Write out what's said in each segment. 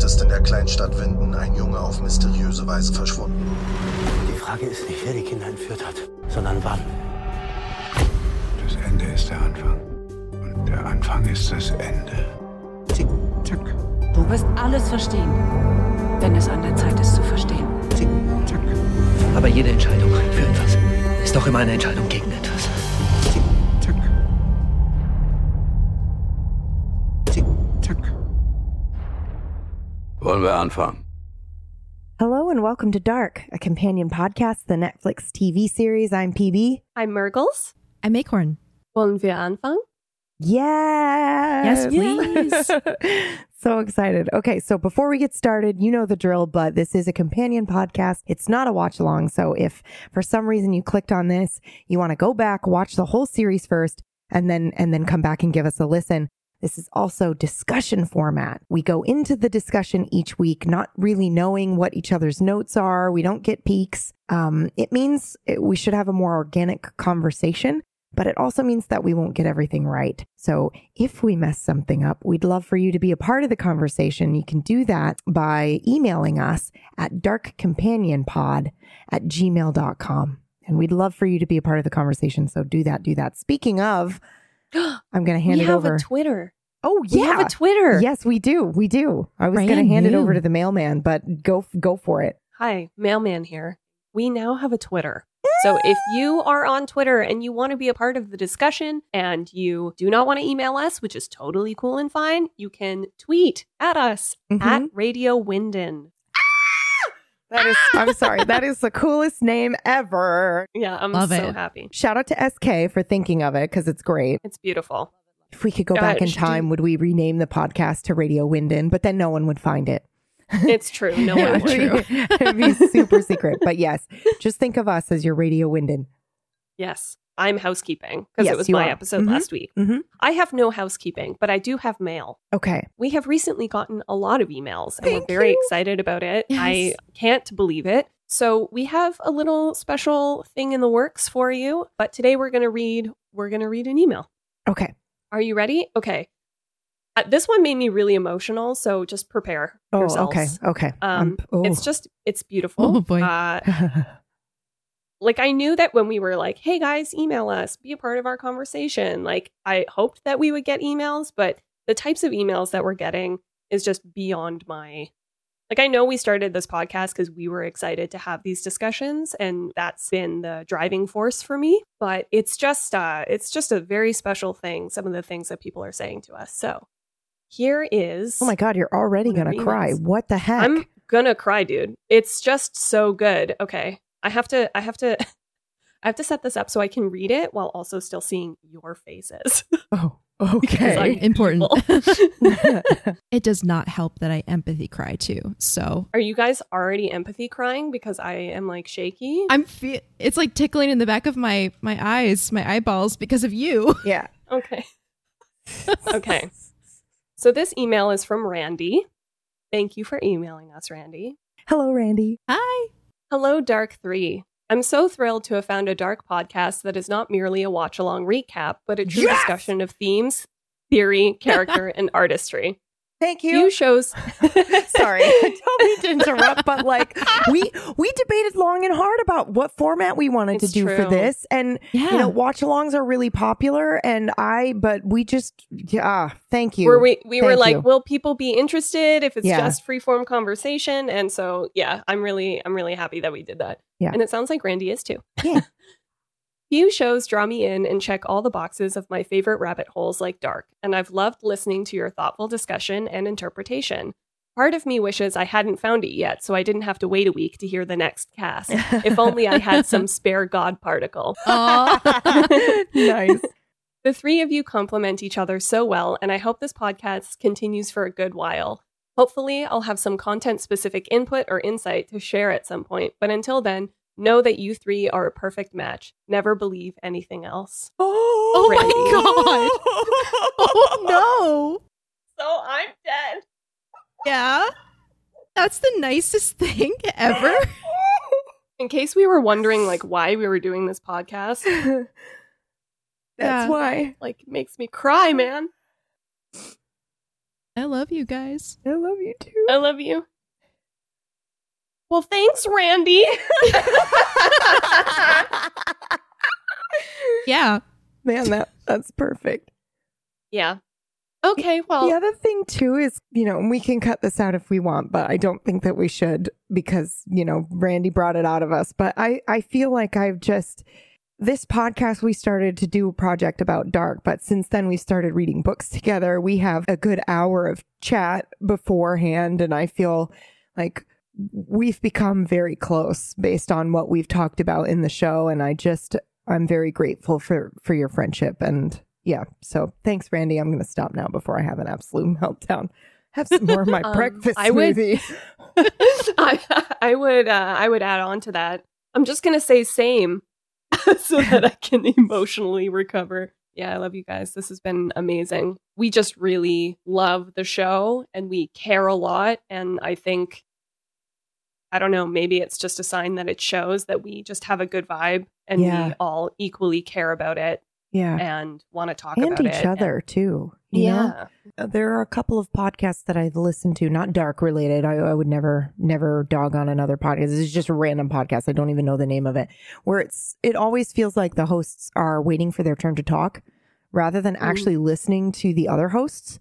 Zeit ist in der Kleinstadt Winden ein Junge auf mysteriöse Weise verschwunden. Die Frage ist nicht, wer die Kinder entführt hat, sondern wann. Das Ende ist der Anfang. Und der Anfang ist das Ende. Zick, zack, Du wirst alles verstehen, wenn es an der Zeit ist zu verstehen. zick, zack, Aber jede Entscheidung für etwas ist doch immer eine Entscheidung gegen etwas. Wollen wir anfangen? Hello and welcome to Dark, a companion podcast, the Netflix TV series. I'm PB. I'm Mirggles. I'm Acorn. Wollen wir anfangen? Yes. Yes, please. so excited. Okay, so before we get started, you know the drill, but this is a companion podcast. It's not a watch along. So if for some reason you clicked on this, you want to go back, watch the whole series first, and then and then come back and give us a listen. This is also discussion format. We go into the discussion each week, not really knowing what each other's notes are. We don't get peaks. Um, it means it- we should have a more organic conversation but it also means that we won't get everything right. So if we mess something up, we'd love for you to be a part of the conversation. You can do that by emailing us at darkcompanionpod at gmail.com. And we'd love for you to be a part of the conversation. So do that, do that. Speaking of, I'm going to hand it over. we it have over. a Twitter. oh, We yeah. have a Twitter. Yes, we do. We do. I was going to Brand hand it over to the mailman, but go go for it. Hi, mailman here. We now have a Twitter. So if you are on Twitter and you want to be a part of the discussion and you do not want to email us, which is totally cool and fine, you can tweet at us Mhm. at Radio Winden. That is ah! I'm sorry. That is the coolest name ever. Yeah, I'm Love so it. happy. Shout out to SK for thinking of it because it's great. It's beautiful. If we could go back in time, you- would we rename the podcast to Radio Winden? But then no one would find it. It's true. No one It'd would. be- It'd be super secret. But yes, just think of us as your Radio Winden. Yes, I'm housekeeping because Yes, it was my are. episode Mhm. last week. Mhm. I have no housekeeping, but I do have mail. Okay. We have recently gotten a lot of emails and Thank we're very you. excited about it. Yes. I can't believe it. So we have a little special thing in the works for you, but today we're going to read we're going to read an email. Okay. Are you ready? Okay. Uh, this one made me really emotional, so just prepare Oh, yourselves. okay. Okay. Um, oh. It's just it's beautiful. Oh, boy. Uh, like I knew that when we were like, "Hey guys, email us, be a part of our conversation." Like I hoped that we would get emails, but the types of emails that we're getting is just beyond my like I know we started this podcast cuz we were excited to have these discussions and that's been the driving force for me, but it's just uh it's just a very special thing some of the things that people are saying to us. So, here is oh my God, you're already going to cry. What the heck? I'm gonna cry, dude. It's just so good. Okay. I have to I have to I have to set this up so I can read it while also still seeing your faces. oh, okay. Important. it does not help that I empathy cry too. So Are you guys already empathy crying because I am like shaky? I'm fe- it's like tickling in the back of my my eyes, my eyeballs because of you. yeah. Okay. Okay. So this email is from Randy. Thank you for emailing us, Randy. Hello, Randy. Hi. Hello, Dark 3. I'm so thrilled to have found a Dark podcast that is not merely a watch along recap, but a true Yes! discussion of themes, theory, character, and artistry. Thank you. Few shows. Sorry, I don't mean to interrupt, but like we we debated long and hard about what format we wanted It's to do for this, and Yeah. you know, watch alongs are really popular, and I, but we just, yeah, ah, thank you. Where we we were like, you. will people be interested if it's Yeah. just free form conversation? And so, yeah, I'm really I'm really happy that we did that. Yeah. and it sounds like Randy is too. Yeah. Few shows draw me in and check all the boxes of my favorite rabbit holes like Dark, and I've loved listening to your thoughtful discussion and interpretation. Part of me wishes I hadn't found it yet, so I didn't have to wait a week to hear the next cast. if only I had some spare God particle. Nice. The three of you complement each other so well, and I hope this podcast continues for a good while. Hopefully, I'll have some content specific input or insight to share at some point, but until then, know that you three are a perfect match. Never believe anything else. Oh, oh, my God. Oh no. So I'm dead. Yeah. That's the nicest thing ever. In case we were wondering like why we were doing this podcast, That's Yeah. why. like makes me cry, man. I love you guys. I love you too. I love you. Well, thanks, Randy. Yeah. Man, that that's perfect. yeah. Okay, well, the other thing too is, you know, and we can cut this out if we want, but I don't think that we should because, you know, Randy brought it out of us. But I I feel like I've just this podcast we started to do a project about dark, but since then we started reading books together. We have a good hour of chat beforehand and I feel like we've become very close based on what we've talked about in the show and I just I'm very grateful for for your friendship and yeah. So thanks, Randy. I'm going to stop now before I have an absolute meltdown. Have some more of my Um, breakfast I would- smoothie. I, I would uh, I would add on to that. I'm just gonna say same, so that I can emotionally recover. Yeah, I love you guys. This has been amazing. We just really love the show and we care a lot. And I think I don't know, maybe it's just a sign that it shows that we just have a good vibe and Yeah. we all equally care about it Yeah. and want to talk And about each it. other too. yeah. know? Uh, There are a couple of podcasts that I've listened to, not dark related. I, I would never, never dog on another podcast. It's just a random podcast. I don't even know the name of it. Where it's, it always feels like the hosts are waiting for their turn to talk rather than Mm. actually listening to the other hosts.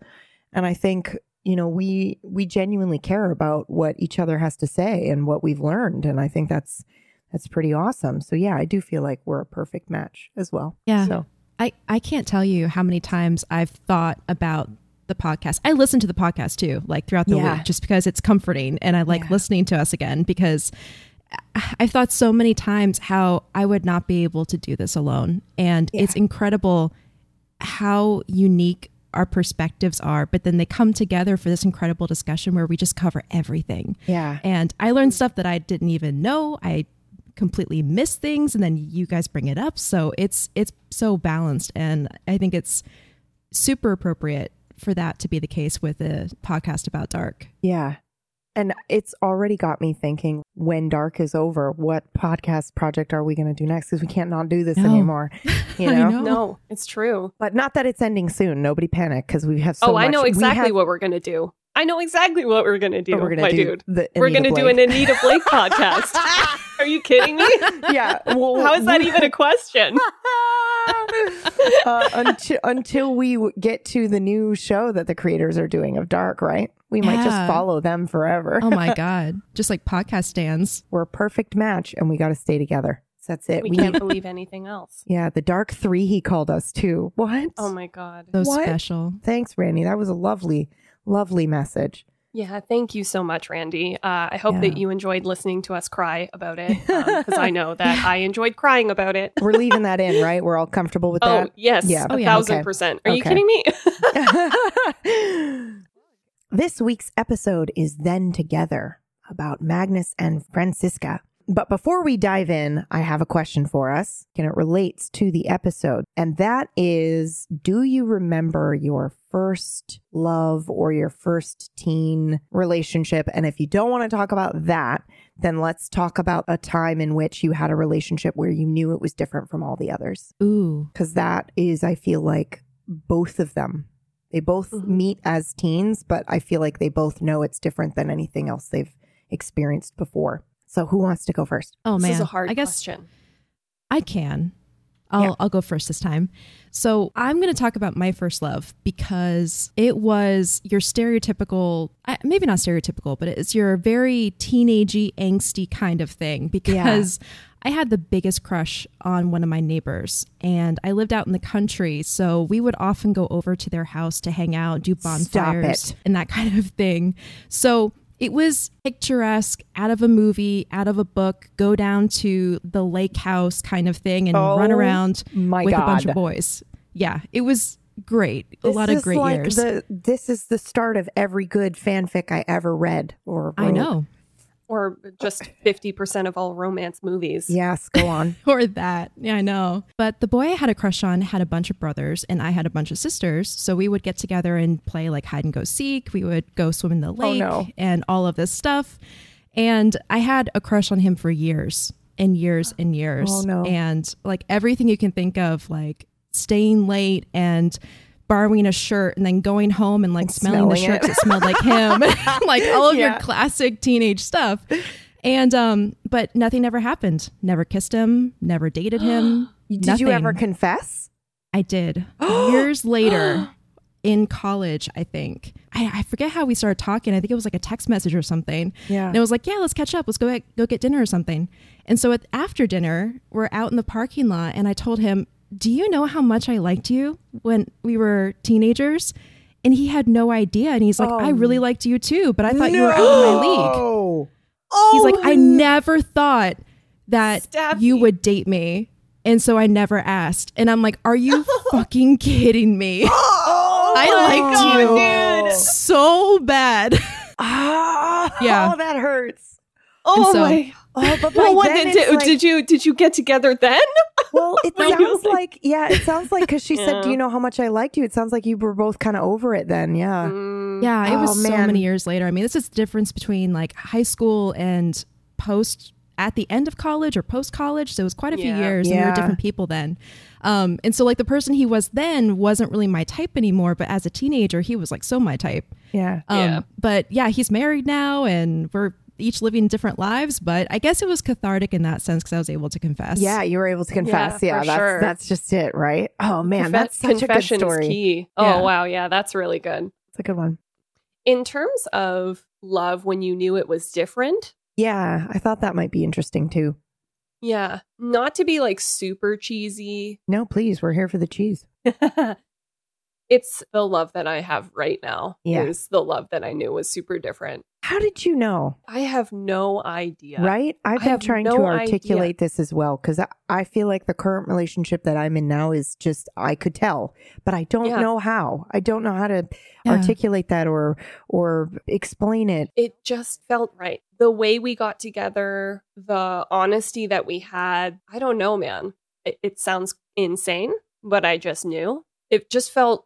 And I think, you know, we, we genuinely care about what each other has to say and what we've learned. And I think that's, that's pretty awesome. So yeah, I do feel like we're a perfect match as well. Yeah. So I, I can't tell you how many times I've thought about the podcast. I listen to the podcast too, like throughout the Yeah. week, just because it's comforting and I like Yeah. listening to us again because I've thought so many times how I would not be able to do this alone. And Yeah. it's incredible how unique our perspectives are, but then they come together for this incredible discussion where we just cover everything. yeah. And I learned stuff that I didn't even know. I completely missed things and then you guys bring it up. So it's it's so balanced and I think it's super appropriate for that to be the case with a podcast about dark. Yeah. And it's already got me thinking when dark is over, what podcast project are we going to do next? Because we can't not do this No. anymore. You I know? know. No, it's true. But not that it's ending soon. Nobody panic because we have so oh, I much- know we exactly have- what we're gonna do. I know exactly what we're gonna do, we're gonna my do. dude. The we're gonna do an Blake. Anita Blake podcast. Are you kidding me? yeah. Well, How is that even a question? uh, until until we get to the new show that the creators are doing of Dark, right? We might just follow them forever. Oh my God. Just like podcast stands. We're a perfect match, and we got to stay together. So that's it. We We can't need- believe anything else. yeah, the Dark Three. He called us too. What? Oh my god. So What? special. Thanks, Randy. That was a lovely, lovely message. Yeah, thank you so much, Randy. Uh, I hope Yeah. that you enjoyed listening to us cry about it because I know that I enjoyed crying about it. We're leaving that in, right? We're all comfortable with that. Oh that. yes, Yeah. a Oh, yeah. thousand Okay. percent. Are you kidding me? this week's episode is Then Together about Magnus and Franziska. But before we dive in, I have a question for us, and it relates to the episode. And that is Do you remember your first love or your first teen relationship? And if you don't want to talk about that, then let's talk about a time in which you had a relationship where you knew it was different from all the others. Ooh. because that is i feel like both of them they both Mhm. meet as teens but i feel like they both know it's different than anything else they've experienced before so who wants to go first Oh this man. is a hard I guess question. I can. I'll Yeah. I'll go first this time. So I'm going to talk about my first love because it was your stereotypical, maybe not stereotypical, but it's your very teenagey, angsty kind of thing. Because I had the biggest crush on one of my neighbors, and I lived out in the country, so we would often go over to their house to hang out, do bonfires, and that kind of thing. So it was picturesque, out of a movie, out of a book, go down to the lake house kind of thing and oh run Oh around my with a bunch of boys. Yeah, it was great. a This lot of great like years. the this is the start of every good fanfic i ever read or I know. Or just fifty percent of all romance movies. yes go on or that. Yeah, I know. But the boy I had a crush on had a bunch of brothers, and I had a bunch of sisters. So we would get together and play like hide and go seek. We would go swim in the lake Oh, no. and all of this stuff. And I had a crush on him for years and years and years. Oh, no. And like everything you can think of, like staying late and borrowing a shirt and then going home and like And smelling, the smelling shirt it smelled like him, like all of Yeah. your classic teenage stuff. And um, but nothing ever happened. Never kissed him. Never dated him. Did you ever confess? I did. Years later, in college, I think. I, I forget how we started talking. I think it was like a text message or something. Yeah. And it was like, yeah, let's catch up. Let's go go get dinner or something. And so at, after dinner, we're out in the parking lot, and I told him, "Do you know how much I liked you when we were teenagers?" And he had no idea. And he's like, "I really liked you too, but I thought you were out of my league." Oh. He's like, "I never thought that you would date me." And so I never asked. And I'm like, "Are you fucking kidding me?" Oh, I liked you dude. so bad. Ah, Yeah. Oh, that hurts. Oh so- my. Oh, but Well, by what then did, did, like- did you did you get together then? Well, it sounds like- like yeah, it sounds like because she said, "Do you know how much I liked you?" It sounds like you were both kind of over it then. Yeah. Mm. Yeah, it was Oh, so many years later. I mean, this is the difference between like high school and post at the end of college or post college. So it was quite a few Yeah. years and we Yeah. were different people then. Um, and so like the person he was then wasn't really my type anymore, but as a teenager, he was like so my type. Yeah. Um, Yeah. But yeah, he's married now and we're each living different lives. But I guess it was cathartic in that sense because I was able to confess. Yeah, you were able to confess. Yeah, Yeah, that's sure. that's just it, right? Oh man, Confe- that's such a good confession is story. key. Oh Yeah. wow, yeah, that's really good. It's a good one. In terms of love when you knew it was different, Yeah, I thought that might be interesting too. yeah, not to be like super cheesy. No, please, we're here for the cheese. it's the love that I have right now Yeah. is the love that I knew was super different. How did you know? I have no idea. Right? I've I been trying no to idea. articulate this as well because I, I feel like the current relationship that I'm in now is just, I could tell, but I don't Yeah. know how. I don't know how to Yeah. articulate that or or explain it. It just felt right. The way we got together, the honesty that we had. I don't know, man. It, it sounds insane, but I just knew. It just felt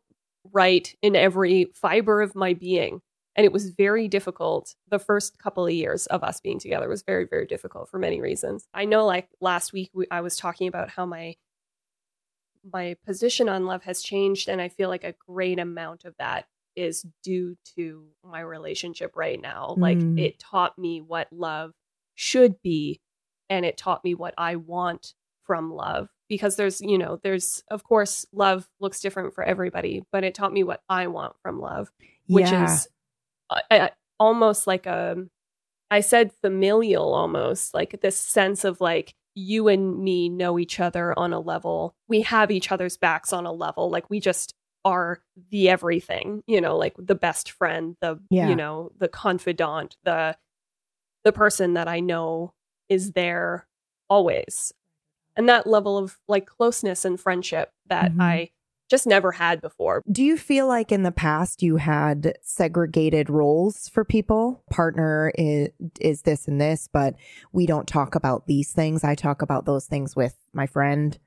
right in every fiber of my being. And it was very difficult. The first couple of years of us being together was very, very difficult for many reasons. I know, like last week, we, I was talking about how my my position on love has changed, and I feel like a great amount of that is due to my relationship right now. Like Mm. it taught me what love should be, and it taught me what I want from love. Because there's, you know, there's, of course, love looks different for everybody, but it taught me what I want from love which Yeah. is uh, almost like a I said familial almost like this sense of like you and me know each other on a level we have each other's backs on a level like we just are the everything you know like the best friend the Yeah. you know the confidant the the person that I know is there always and that level of like closeness and friendship that Mhm. I just never had before Do you feel like in the past you had segregated roles for people? Partner is, is this and this, but we don't talk about these things. I talk about those things with my friend.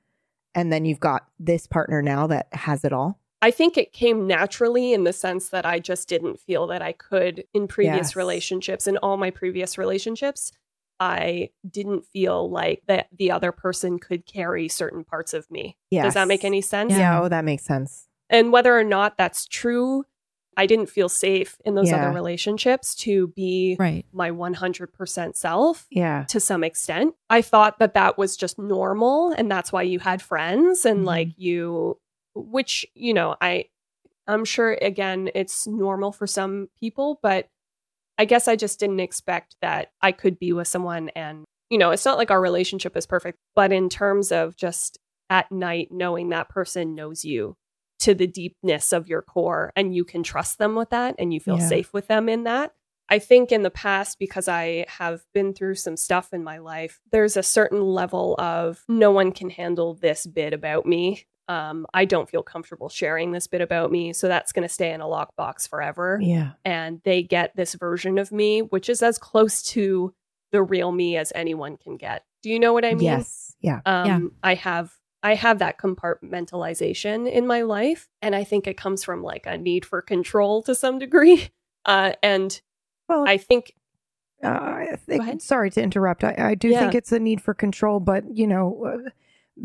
And then you've got this partner now that has it all. I think it came naturally in the sense that I just didn't feel that I could in previous Yes. relationships, in all my previous relationships. I didn't feel like that the other person could carry certain parts of me. Yeah. Does that make any sense? Yeah. Oh, that makes sense. And whether or not that's true, I didn't feel safe in those Yeah. other relationships to be Right. my 100% self Yeah. to some extent. I thought that that was just normal and that's why you had friends and Mhm. like you which, you know, I I'm sure again it's normal for some people, but I guess I just didn't expect that I could be with someone and you know, it's not like our relationship is perfect, but in terms of just at night knowing that person knows you to the deepness of your core and you can trust them with that and you feel Yeah. safe with them in that. I think in the past, because I have been through some stuff in my life, there's a certain level of no one can handle this bit about me. Um, I don't feel comfortable sharing this bit about me. So that's going to stay in a lockbox forever. Yeah. And they get this version of me, which is as close to the real me as anyone can get. Do you know what I mean? Yes. Yeah. um, Yeah. I have I have that compartmentalization in my life, and I think it comes from like a need for control to some degree. Uh, and Well, I think Uh, I think, sorry to interrupt. I, I do Yeah. think it's a need for control, but you know, uh,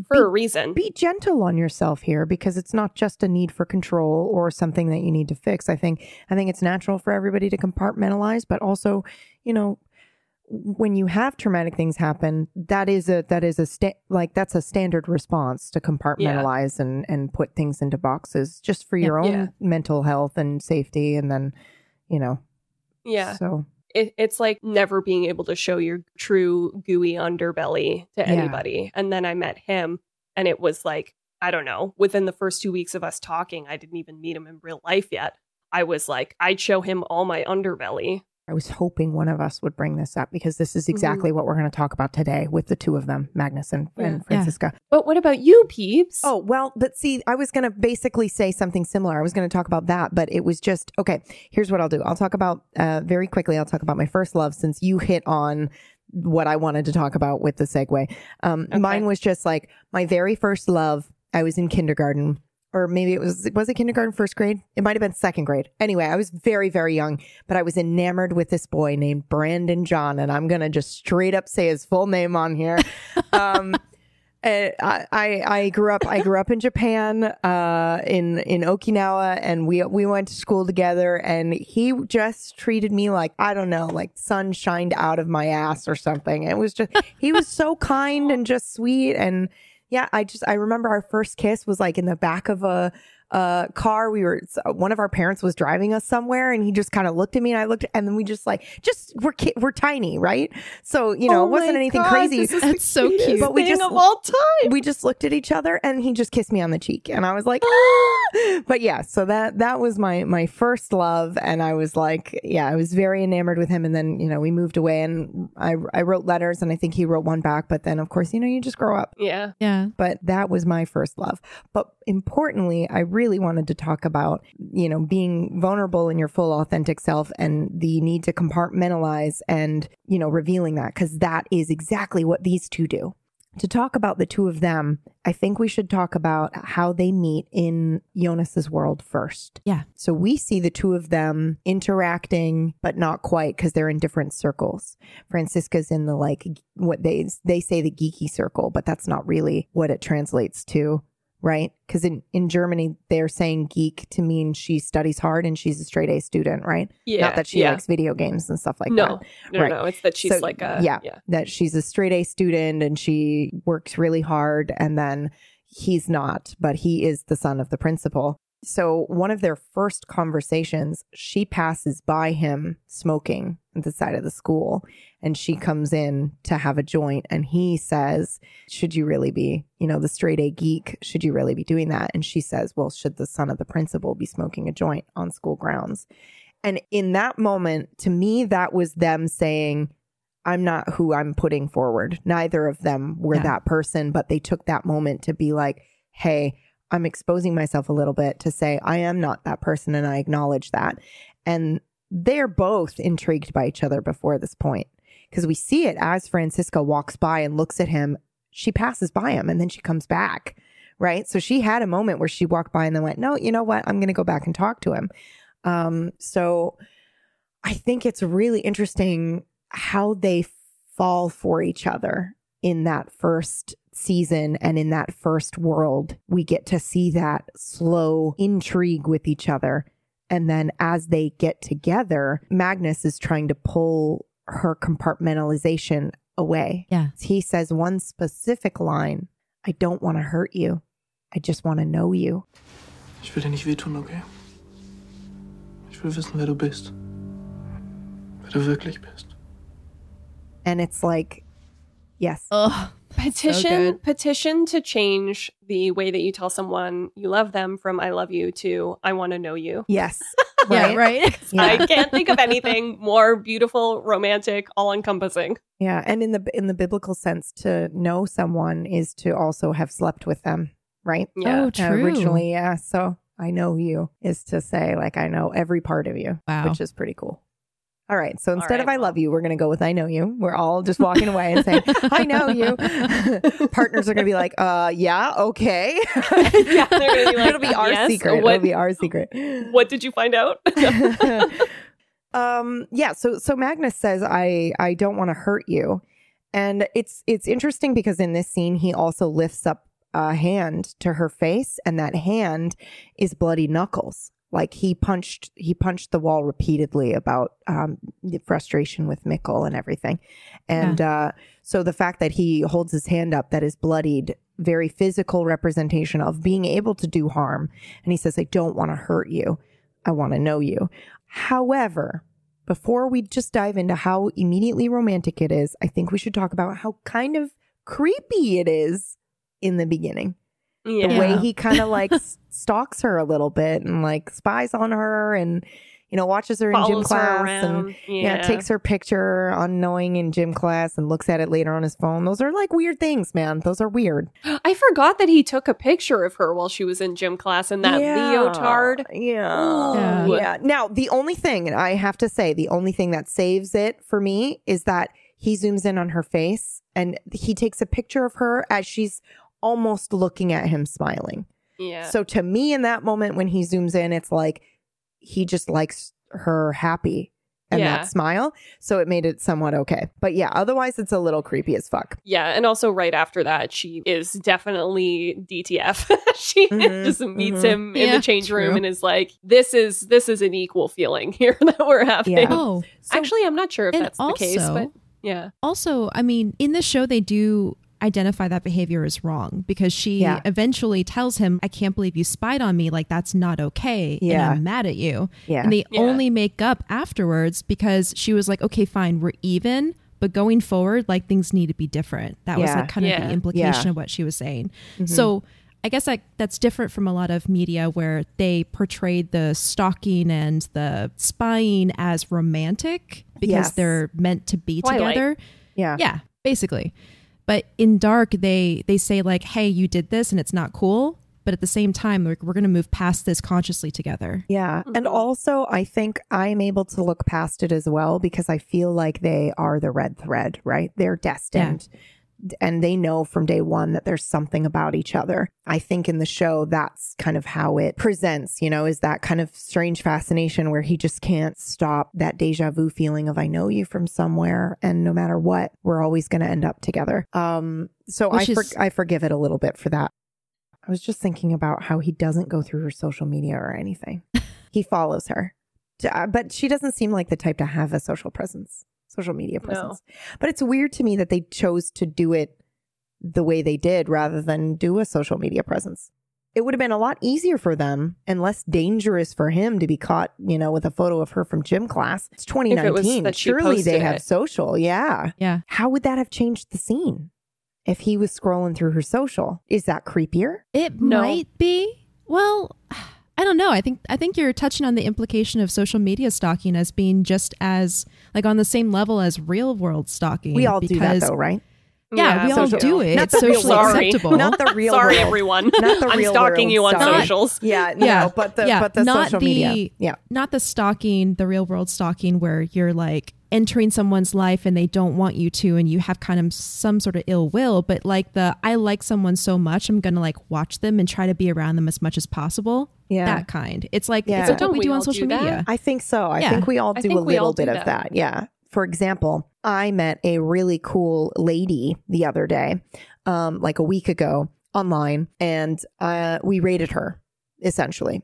for a reason. be gentle on yourself here because it's not just a need for control or something that you need to fix. I think I think it's natural for everybody to compartmentalize, but also, you know, when you have traumatic things happen, that is a that is a sta- like that's a standard response to compartmentalize and and put things into boxes just for your own Yeah. mental health and safety and then, you know. yeah. So, it, it's like never being able to show your true gooey underbelly to Yeah. anybody. And then I met him, and it was like, I don't know, within the first two weeks of us talking, I didn't even meet him in real life yet. I was like, I'd show him all my underbelly. I was hoping one of us would bring this up because this is exactly what we're going to talk about today with the two of them, Magnus and, and Yeah. But what about you, peeps? Oh, well, but see, I was going to basically say something similar. I was going to talk about that, but it was just okay. Here's what I'll do I'll talk about uh, very quickly, I'll talk about my first love since you hit on what I wanted to talk about with the segue. Um, Okay. Mine was just like my very first love. I was in kindergarten. Or maybe it was was it kindergarten, first grade? It might have been second grade. Anyway, I was very, very young, but I was enamored with this boy named Brandon John, and I'm gonna just straight up say his full name on here. Um, uh, I, I I grew up I grew up in Japan uh in in Okinawa and we we went to school together and he just treated me like I don't know like sun shined out of my ass or something it was just he was so kind and just sweet and yeah I just I remember our first kiss was like in the back of a uh car we were one of our parents was driving us somewhere and he just kind of looked at me and I looked and then we just like just we're ki- we're tiny right so you know Oh it wasn't anything God, crazy this That's so cute. But we just- of all time. we just looked at each other and he just kissed me on the cheek and I was like "Ah!" but yeah so that that was my my first love and I was like yeah I was very enamored with him and then you know we moved away and I I wrote letters and I think he wrote one back but then of course you know you just grow up yeah. Yeah. but that was my first love but importantly I really wanted to talk about you know being vulnerable in your full authentic self and the need to compartmentalize and you know revealing that cuz that is exactly what these two do to talk about the two of them, I think we should talk about how they meet in Jonas's world first. Yeah. So we see the two of them interacting, but not quite because they're in different circles. Franziska's in the like what they they say the geeky circle, but that's not really what it translates to, right? Because in in Germany they're saying geek to mean she studies hard and she's a straight A student, right? Yeah. Not that she yeah. likes video games and stuff like no, that no, Right. no. It's that she's So, like a yeah. yeah. that she's a straight A student and she works really hard and then he's not, but he is the son of the principal. So one of their first conversations, she passes by him smoking at the side of the school and she comes in to have a joint and he says, "Should you really be, you know, the straight A geek, should you really be doing that?" And she says, "Well, should the son of the principal be smoking a joint on school grounds?" And in that moment, to me that was them saying, I'm not who I'm putting forward. Neither of them were Yeah. that person, but they took that moment to be like, hey, I'm exposing myself a little bit to say, I am not that person and I acknowledge that. And they're both intrigued by each other before this point because we see it as Franziska walks by and looks at him. She passes by him and then she comes back, right? So she had a moment where she walked by and then went, no, you know what? I'm going to go back and talk to him. Um, so I think it's really interesting how they fall for each other in that first season and in that first world. We get to see that slow intrigue with each other. And then as they get together, Magnus is trying to pull her compartmentalization away. Yeah. He says one specific line I don't want to hurt you. I just want to know you. Ich will dir nicht wehtun, okay? Ich will wissen, wer du bist. Wer du wirklich bist. And it's like, yes. Oh, petition good. petition to change the way that you tell someone you love them from I love you to I want to know you. Yes. yeah, right. Yeah. I can't think of anything more beautiful, romantic, all encompassing. Yeah, and in the in the biblical sense, to know someone is to also have slept with them, right? Yeah. Oh, Uh, true. originally, yeah. So I know you is to say like I know every part of you, Wow. which is pretty cool. All right, so instead right, of I well. love you, we're gonna go with I know you. We're all just walking away and saying I know you. Partners are gonna be like, uh, yeah, okay. Yeah, be like, It'll be our "Yes, secret. what- It'll be our secret. What did you find out? um yeah so so magnus says i i don't want to hurt you And it's it's interesting because in this scene he also lifts up a hand to her face and that hand is bloody knuckles. Like he punched he punched the wall repeatedly about um, the frustration with Mikkel and everything. And uh, so the fact that he holds his hand up that is bloodied, very physical representation of being able to do harm. And he says, I don't want to hurt you. I want to know you. However, before we just dive into how immediately romantic it is, I think we should talk about how kind of creepy it is in the beginning. Yeah. The way he kind of like stalks her a little bit and like spies on her and you know watches her in gym Follows class and yeah. Yeah. takes her picture unknowing in gym class and looks at it later on his phone. Those are like weird things, man. Those are weird. I forgot that he took a picture of her while she was in gym class in that leotard. Yeah. Ooh. Yeah. Now, the only thing, and I have to say, the only thing that saves it for me is that he zooms in on her face and he takes a picture of her as she's almost looking at him smiling. Yeah. So to me, in that moment when he zooms in, it's like he just likes her happy and Yeah. that smile. So it made it somewhat okay. But yeah, otherwise, it's a little creepy as fuck. Yeah, and also right after that, she is definitely DTF. she Mhm, just meets mhm. him in Yeah, the change room true. and is like, "This is this is an equal feeling here that we're having." Yeah. Oh, so Actually, I'm not sure if and that's the case, but yeah, also, I mean, in the show, they do identify that behavior as wrong because she Yeah. eventually tells him, I can't believe you spied on me. Like, that's not okay. Yeah. And I'm mad at you. Yeah. And they Yeah. only make up afterwards because she was like, okay, fine, we're even. But going forward, like things need to be different. That was like kind of Yeah. the implication Yeah. of what she was saying. Mm-hmm. So I guess like that's different from a lot of media where they portrayed the stalking and the spying as romantic because Yes. they're meant to be Twilight. together. Yeah. Yeah, basically. But in Dark, they they say like, "Hey, you did this, and it's not cool." But at the same time, like, we're going to move past this consciously together. Yeah. And Mhm. also, I think I'm able to look past it as well because I feel like they are the red thread, right? They're destined. And they know from day one that there's something about each other. I think in the show, that's kind of how it presents, you know, is that kind of strange fascination where he just can't stop that deja vu feeling of, I know you from somewhere. And no matter what, we're always going to end up together. Um, so I, for- is- I forgive it a little bit for that. I was just thinking about how he doesn't go through her social media or anything. he follows her, uh, but she doesn't seem like the type to have a social presence, social media No. presence. But it's weird to me that they chose to do it the way they did rather than do a social media presence. It would have been a lot easier for them and less dangerous for him to be caught, you know, with a photo of her from gym class. It's 2019. that she Surely they posted have it. social. Yeah. Yeah. How would that have changed the scene if he was scrolling through her social? Is that creepier? It No. might be. Well, I don't know. I think I think you're touching on the implication of social media stalking as being just as like on the same level as real world stalking. We all do that though, right? Yeah, we all social- do it. Not It's socially. Sorry. acceptable. Not the real Sorry, world. everyone. Not the I'm real stalking world you on stalking. socials. Yeah, no, Yeah. but the Yeah, but the not social the- media. Yeah. not the stalking, the real world stalking where you're like entering someone's life and they don't want you to and you have kind of some sort of ill will, but like the I like someone so much, I'm going to like watch them and try to be around them as much as possible. Yeah. That kind. It's like Yeah. it's So like don't what we we do on all do social media. I think so. I Yeah. think we all do a we all little do bit of that. that. Yeah. For example, I met a really cool lady the other day, um, like a week ago online, and uh, we raided her essentially.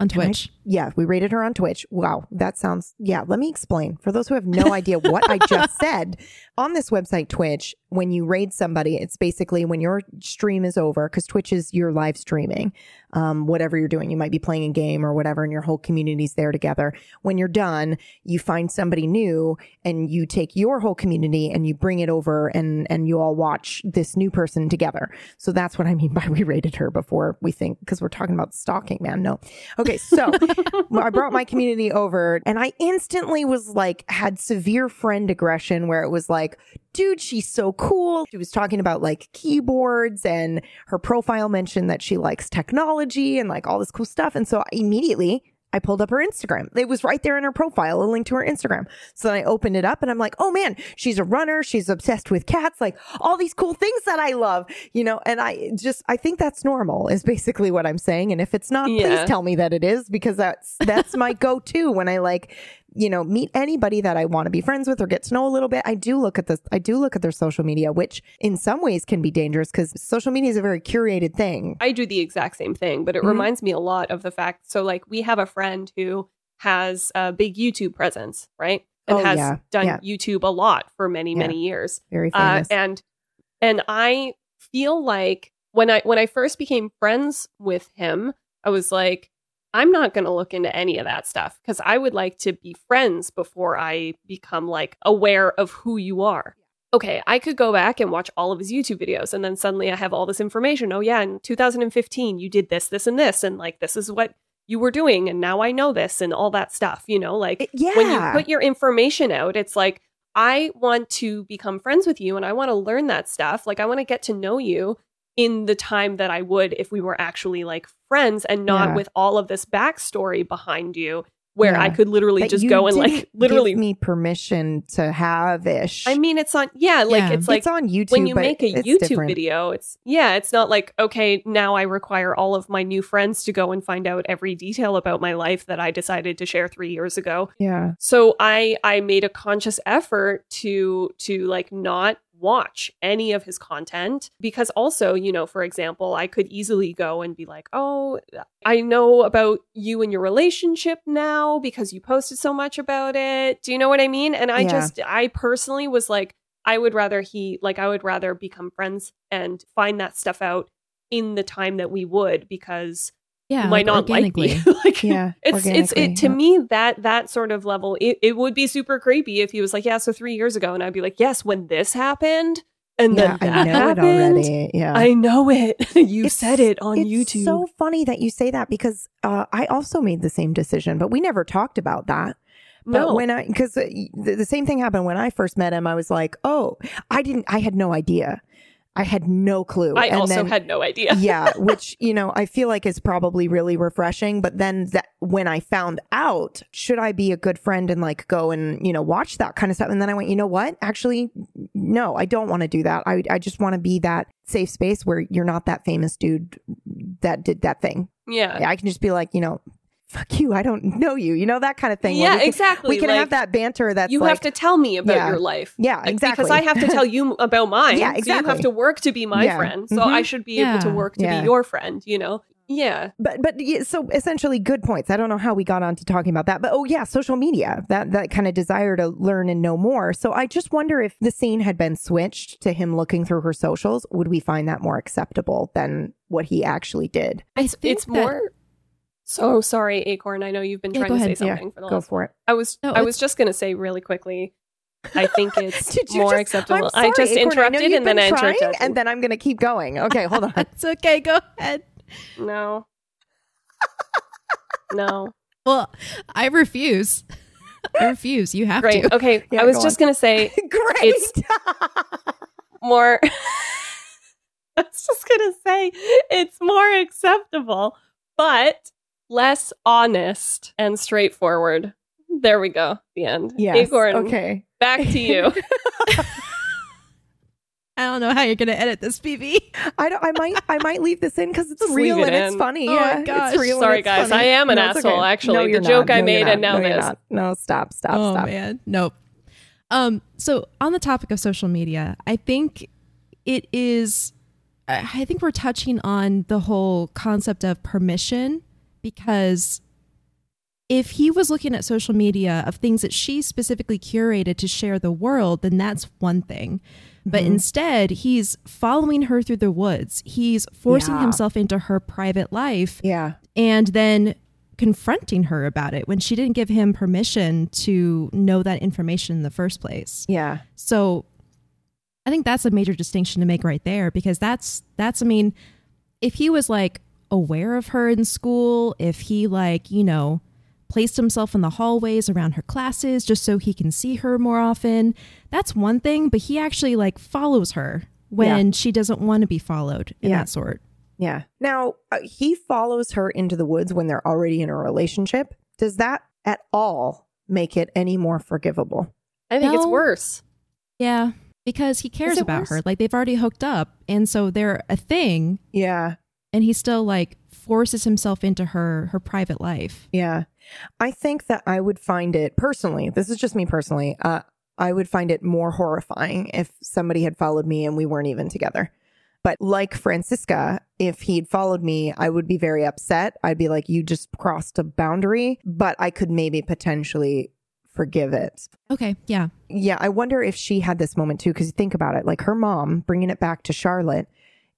on Can I- Twitch. Yeah, we raided her on Twitch. Wow, that sounds. Yeah, let me explain. For those who have no idea what I just said, on this website, Twitch, when you raid somebody, it's basically when your stream is over, because Twitch is your live streaming, um, whatever you're doing. You might be playing a game or whatever, and your whole community's there together. When you're done, you find somebody new and you take your whole community and you bring it over and, and you all watch this new person together. So that's what I mean by we raided her before we think, because we're talking about stalking, man. No. Okay, so I brought my community over and I instantly was like, had severe friend aggression where it was like, dude, she's so cool. She was talking about like keyboards and her profile mentioned that she likes technology and like all this cool stuff. And so I immediately I pulled up her Instagram. It was right there in her profile, a link to her Instagram. So then I opened it up and I'm like, oh man, she's a runner. She's obsessed with cats, like all these cool things that I love, you know, and I just, I think that's normal is basically what I'm saying. And if it's not, Yeah. please tell me that it is because that's, that's my go to when I like, you know, meet anybody that I want to be friends with or get to know a little bit, I do look at this. I do look at their social media, which in some ways can be dangerous because social media is a very curated thing. I do the exact same thing, but it Mhm. reminds me a lot of the fact. So, like, we have a friend who has a big YouTube presence, right? And Oh, has yeah. done Yeah. YouTube a lot for many, Yeah. many years. Very Uh, famous. and and I feel like when I when I first became friends with him, I was like, I'm not going to look into any of that stuff because I would like to be friends before I become like aware of who you are. Okay, I could go back and watch all of his YouTube videos and then suddenly I have all this information. Oh yeah, in 2015 you did this, this and this and like this is what you were doing and now I know this and all that stuff, you know, like yeah. when you put your information out, it's like, I want to become friends with you and I want to learn that stuff. Like, I want to get to know you in the time that I would if we were actually like friends and not Yeah. with all of this backstory behind you where Yeah. I could literally just go and like literally. give me permission to have ish. I mean, it's on, yeah, like Yeah. it's like it's on YouTube. when you make a YouTube different. video, it's yeah, it's not like okay, now I require all of my new friends to go and find out every detail about my life that I decided to share 3 years ago. Yeah. So I I made a conscious effort to to like not watch any of his content because also, you know, for example, I could easily go and be like, "Oh, I know about you and your relationship now because you posted so much about it." Do you know what I mean? And I Yeah. just I personally was like I would rather he like I would rather become friends and find that stuff out in the time that we would because Yeah, might not like me. like Yeah. it's it's it to yeah. me that that sort of level it, it would be super creepy if he was like yeah so three years ago and i'd be like yes when this happened and Yeah, then I that know it happened already. Yeah. i know it you It's- said it on it's youtube so funny that you say that because uh, I also made the same decision, but we never talked about that. But no when I, because the, the same thing happened when I first met him, I was like, oh, I didn't, I had no idea. I had no clue. i And also then- had no idea yeah, which you know I feel like is probably really refreshing. But then that when I found out, should I be a good friend and like go and you know watch that kind of stuff? And then I went, you know what? Actually, no, I don't want to do that. I I just want to be that safe space where you're not that famous dude that did that thing. yeah I can just be like, you know, fuck you. I don't know you. You know that kind of thing. yeah we can, exactly We can like, have that banter. that you like, have to tell me about Yeah. your life Yeah, Like, exactly. because i have to tell you about mine Yeah, so you exactly. have to work to be my Yeah. friend so Mhm. i should be able to work to Yeah. be your friend you know yeah but but so essentially good points i don't know how we got on to talking about that but oh yeah social media that that kind of desire to learn and know more so i just wonder if the scene had been switched to him looking through her socials would we find that more acceptable than what he actually did I it's, think it's that- more so sorry acorn i know you've been Yeah, trying to ahead. say Yeah, something for the go last for it I was No, I was just gonna say really quickly. I think it's Did you more just- acceptable. I'm I just sorry, Acorn, I know interrupted you've and then been I interrupted, and then I'm gonna keep going okay hold on It's okay. Go ahead. no, no, Well, I refuse. I refuse. You have great. to. Okay, Yeah, I was go just on. gonna say great It's- more. I was just gonna say it's more acceptable, but less honest and straightforward. There we go. The end. yes Acorn. okay Back to you. I don't know how you're going to edit this, PB. I don't. I might. I might leave this in because it's Just real it and it's funny. Oh my gosh. it's real. and Sorry, it's guys. funny. I am an No, asshole, okay. actually. No, The joke not. I No, made you're and now no, this. No, stop, stop, oh stop. man, nope. Um, so on the topic of social media, I think it is. I I think we're touching on the whole concept of permission because if he was looking at social media of things that she specifically curated to share the world, then that's one thing. But Mhm. instead, he's following her through the woods. He's forcing Yeah. himself into her private life Yeah. and then confronting her about it when she didn't give him permission to know that information in the first place. Yeah. So I think that's a major distinction to make right there because that's that's I mean if he was like aware of her in school, if he like, you know, placed himself in the hallways around her classes just so he can see her more often, that's one thing, but he actually like follows her when she doesn't want to be followed in Yeah. that sort. Yeah. Now, uh, he follows her into the woods when they're already in a relationship. Does that at all make it any more forgivable? I think it's worse. Yeah, because he cares about worse? her. Like they've already hooked up, and so they're a thing, Yeah. And he still like forces himself into her her private life. Yeah. I think that I would find it personally, this is just me personally, uh, I would find it more horrifying if somebody had followed me and we weren't even together. But like Franziska, if he'd followed me, I would be very upset. I'd be like, you just crossed a boundary, but I could maybe potentially forgive it. Okay, yeah. Yeah, I wonder if she had this moment too, because think about it like her mom, bringing it back to Charlotte,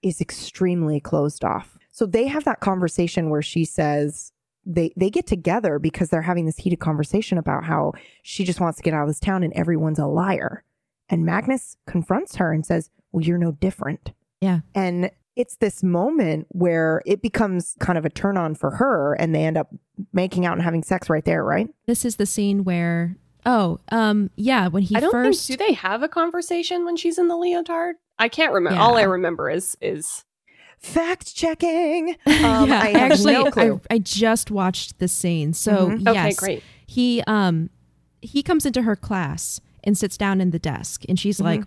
is extremely closed off. So they have that conversation where she says, they they get together because they're having this heated conversation about how she just wants to get out of this town and everyone's a liar. And Magnus confronts her and says, "Well, you're no different." Yeah. And it's this moment where it becomes kind of a turn on for her and they end up making out and having sex right there, right? This is the scene where oh, um yeah, when he I don't first think do they have a conversation when she's in the leotard? I can't remember. All I remember is is Fact checking. Um, yeah, I actually no clue. I, I just watched the scene. So Mhm. Okay, yes, great. He um he comes into her class and sits down in the desk and she's like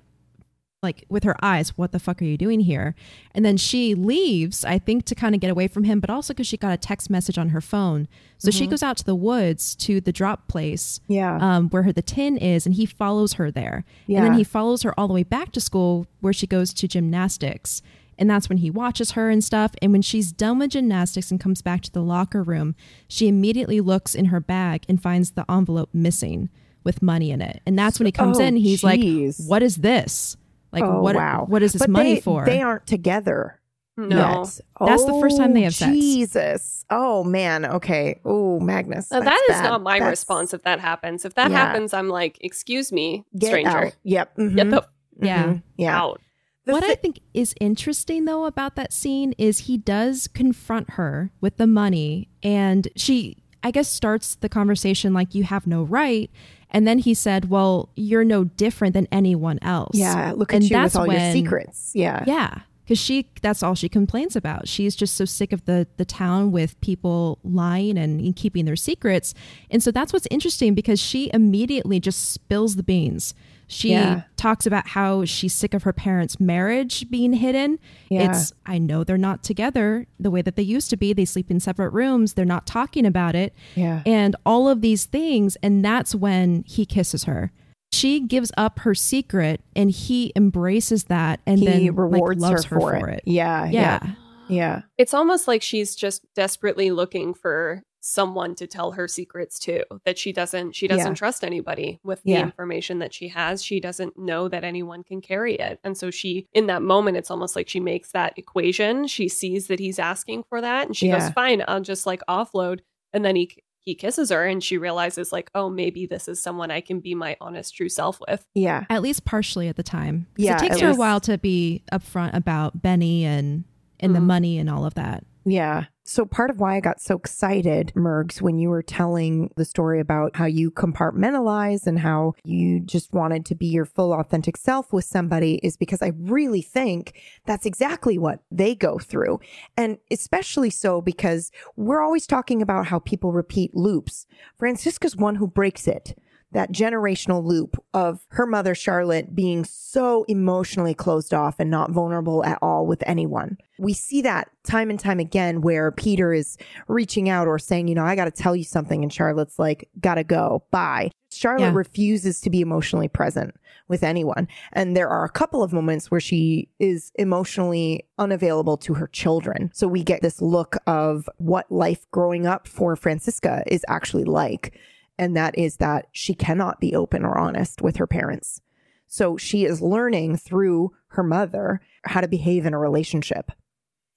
like with her eyes, what the fuck are you doing here? And then she leaves, I think to kind of get away from him, but also because she got a text message on her phone. So she goes out to the woods to the drop place Yeah. um, where her the tin is, and he follows her there. Yeah. And then he follows her all the way back to school where she goes to gymnastics. And that's when he watches her and stuff. And when she's done with gymnastics and comes back to the locker room, she immediately looks in her bag and finds the envelope missing with money in it. And that's when he comes Oh, in. He's geez. like, "What is this? Like, oh, what? wow. What is this But money they, for?" They aren't together. no. yet. That's the first time they Oh, have sex. Jesus. Oh man. Okay. Oh, Magnus. Uh, that's bad. not my That's- response if that happens. If that Yeah. happens, I'm like, excuse me, Get stranger. out. Yep. Get mhm, the Yeah. mhm, Yeah. out. The what thi- I think is interesting though about that scene is he does confront her with the money and she I guess starts the conversation like you have no right and then he said, "Well, you're no different than anyone else." yeah. Look at And you with that's all your secrets. Yeah. Yeah, cuz she that's all she complains about. She's just so sick of the the town with people lying and keeping their secrets. And so that's what's interesting because she immediately just spills the beans. She Yeah. talks about how she's sick of her parents' marriage being hidden. Yeah. It's I know they're not together the way that they used to be. They sleep in separate rooms. They're not talking about it. Yeah. And all of these things and that's when he kisses her. She gives up her secret and he embraces that and he then rewards like, loves her, for, it. Yeah. Yeah. Yeah. Yeah. It's almost like she's just desperately looking for someone to tell her secrets to that she doesn't she doesn't Yeah. trust anybody with the Yeah. information that she has she doesn't know that anyone can carry it and so she in that moment it's almost like she makes that equation she sees that he's asking for that and she Yeah. goes fine i'll just like offload and then he he kisses her and she realizes like oh maybe this is someone i can be my honest true self with Yeah. At least partially at the time Yeah, It takes her least- a while to be upfront about Benny and and the Mhm. money and all of that. Yeah. So part of why I got so excited, Mergs, when you were telling the story about how you compartmentalize and how you just wanted to be your full authentic self with somebody is because I really think that's exactly what they go through. And especially so because we're always talking about how people repeat loops. Franziska's one who breaks it that generational loop of her mother Charlotte being so emotionally closed off and not vulnerable at all with anyone. We see that time and time again where Peter is reaching out or saying, you know, I got to tell you something and Charlotte's like, got to go. Bye. Charlotte Yeah. refuses to be emotionally present with anyone. And there are a couple of moments where she is emotionally unavailable to her children. So we get this look of what life growing up for Franziska is actually like. And that is that she cannot be open or honest with her parents. So she is learning through her mother how to behave in a relationship,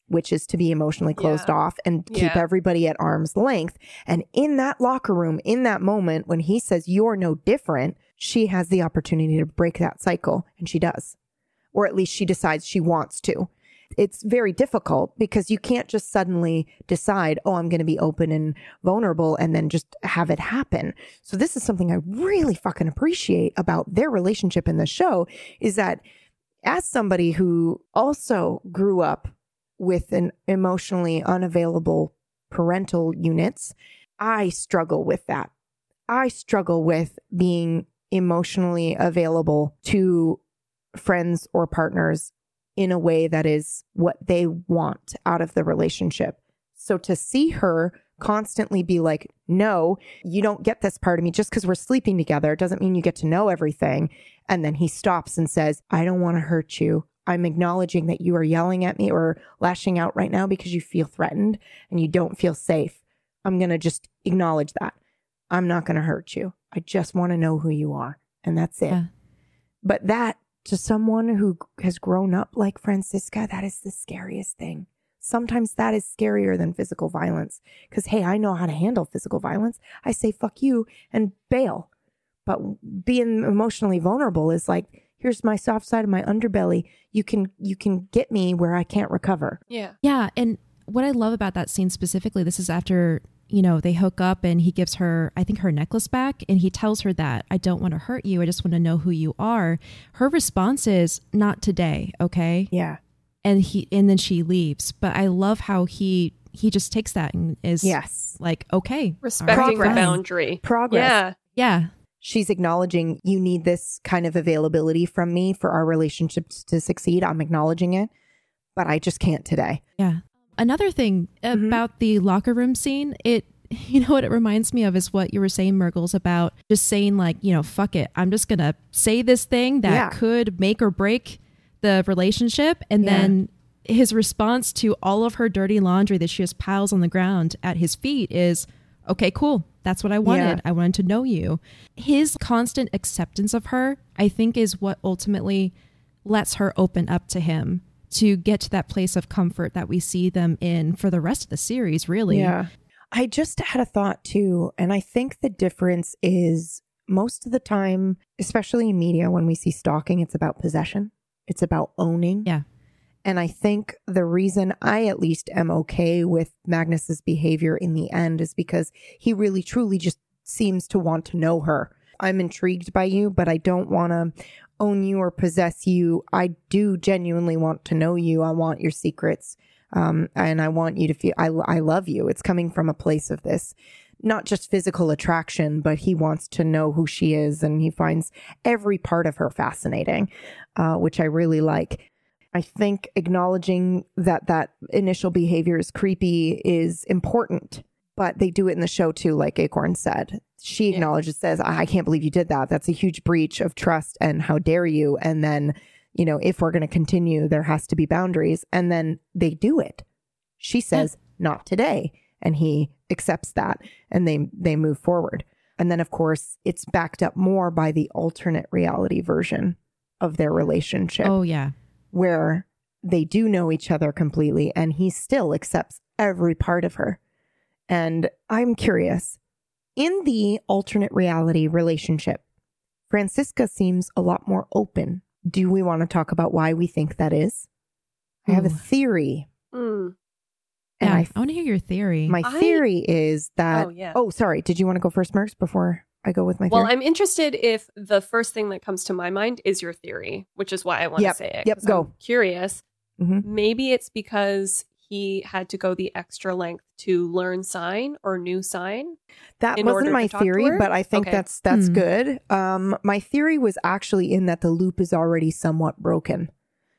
which is to be emotionally closed Yeah. off and keep Yeah. everybody at arm's length. And in that locker room, in that moment, when he says, You're no different, she has the opportunity to break that cycle. And she does. Or at least she decides she wants to. It's very difficult because you can't just suddenly decide, oh, I'm going to be open and vulnerable and then just have it happen. So this is something I really fucking appreciate about their relationship in the show is that as somebody who also grew up with an emotionally unavailable parental units, I struggle with that. I struggle with being emotionally available to friends or partners in a way that is what they want out of the relationship So to see her constantly be like, no, you don't get this part of me just because we're sleeping together doesn't mean you get to know everything. And then he stops and says, I don't want to hurt you. I'm acknowledging that you are yelling at me or lashing out right now because you feel threatened and you don't feel safe. I'm going to just acknowledge that. I'm not going to hurt you. I just want to know who you are. And that's it. Yeah. But that to someone who has grown up like Franziska, that is the scariest thing. Sometimes that is scarier than physical violence. Because, hey, I know how to handle physical violence. I say fuck you and bail. But being emotionally vulnerable is like, here's my soft side of my underbelly. You can you can get me where I can't recover. Yeah. Yeah, and what I love about that scene specifically, this is after you know they hook up and he gives her, I think, her necklace back, and he tells her that I don't want to hurt you. I just want to know who you are. Her response is not today, okay? Yeah. And he and then she leaves. But I love how he he just takes that and is Yes. like okay, Respecting the Progress. boundary. Progress. Yeah. yeah, She's acknowledging you need this kind of availability from me for our relationship to succeed. I'm acknowledging it, but I just can't today. Yeah. Another thing Mhm. about the locker room scene, it you know what it reminds me of is what you were saying, Mirggles, about just saying like, you know, fuck it. I'm just gonna say this thing that Yeah. could make or break the relationship. And Yeah. then his response to all of her dirty laundry that she just piles on the ground at his feet is, Okay, cool. That's what I wanted. Yeah. I wanted to know you. His constant acceptance of her, I think, is what ultimately lets her open up to him to get to that place of comfort that we see them in for the rest of the series, really. Yeah. I just had a thought too. And I think the difference is most of the time, especially in media, when we see stalking, it's about possession, it's about owning. Yeah. And I think the reason I at least am okay with Magnus's behavior in the end is because he really truly just seems to want to know her. I'm intrigued by you, but I don't want to own you or possess you. I do genuinely want to know you. I want your secrets. Um, and I want you to feel I, I love you. It's coming from a place of this, not just physical attraction, but he wants to know who she is and he finds every part of her fascinating, uh, which I really like. I think acknowledging that that initial behavior is creepy is important, but they do it in the show too, like Acorn said. She Yeah. acknowledges, says, I I can't believe you did that. That's a huge breach of trust and how dare you. And then, you know, if we're going to continue, there has to be boundaries. And then they do it. She says, not today. And he accepts that and they they move forward. And then of course it's backed up more by the alternate reality version of their relationship Oh, yeah. where they do know each other completely and he still accepts every part of her. And I'm curious in the alternate reality relationship, Franziska seems a lot more open. Do we want to talk about why we think that is? I have a theory. Mm. And yeah. I, I, want to hear your theory. my I- theory is that. Oh, yeah. Oh, sorry. Did you want to go first, Merks, before I go with my theory? Well. I'm interested if the first thing that comes to my mind is your theory, which is why I want Yep, to say it. Yep, go. I'm curious. Mhm. Maybe it's because he had to go the extra length to learn sign or new sign. That wasn't my to talk to theory, but I think Okay. that's that's Hmm. good. Um, my theory was actually in that the loop is already somewhat broken,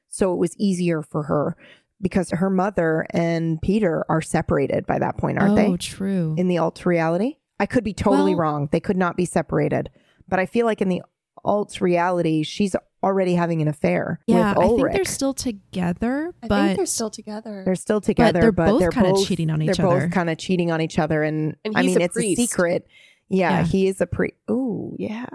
so it was easier for her because her mother and Peter are separated by that point, aren't they? oh, they? true. In the alt reality, I could be totally Well- wrong. They could not be separated, but I feel like in the alt reality, she's already having an affair yeah, with I think they're still together, I think they're still together. They're still together, they're but both they're kinda cheating on each other. they're both kind of cheating on each other, and, And I mean a it's priest. a secret. Yeah, Yeah. he is a priest. Ooh, yeah,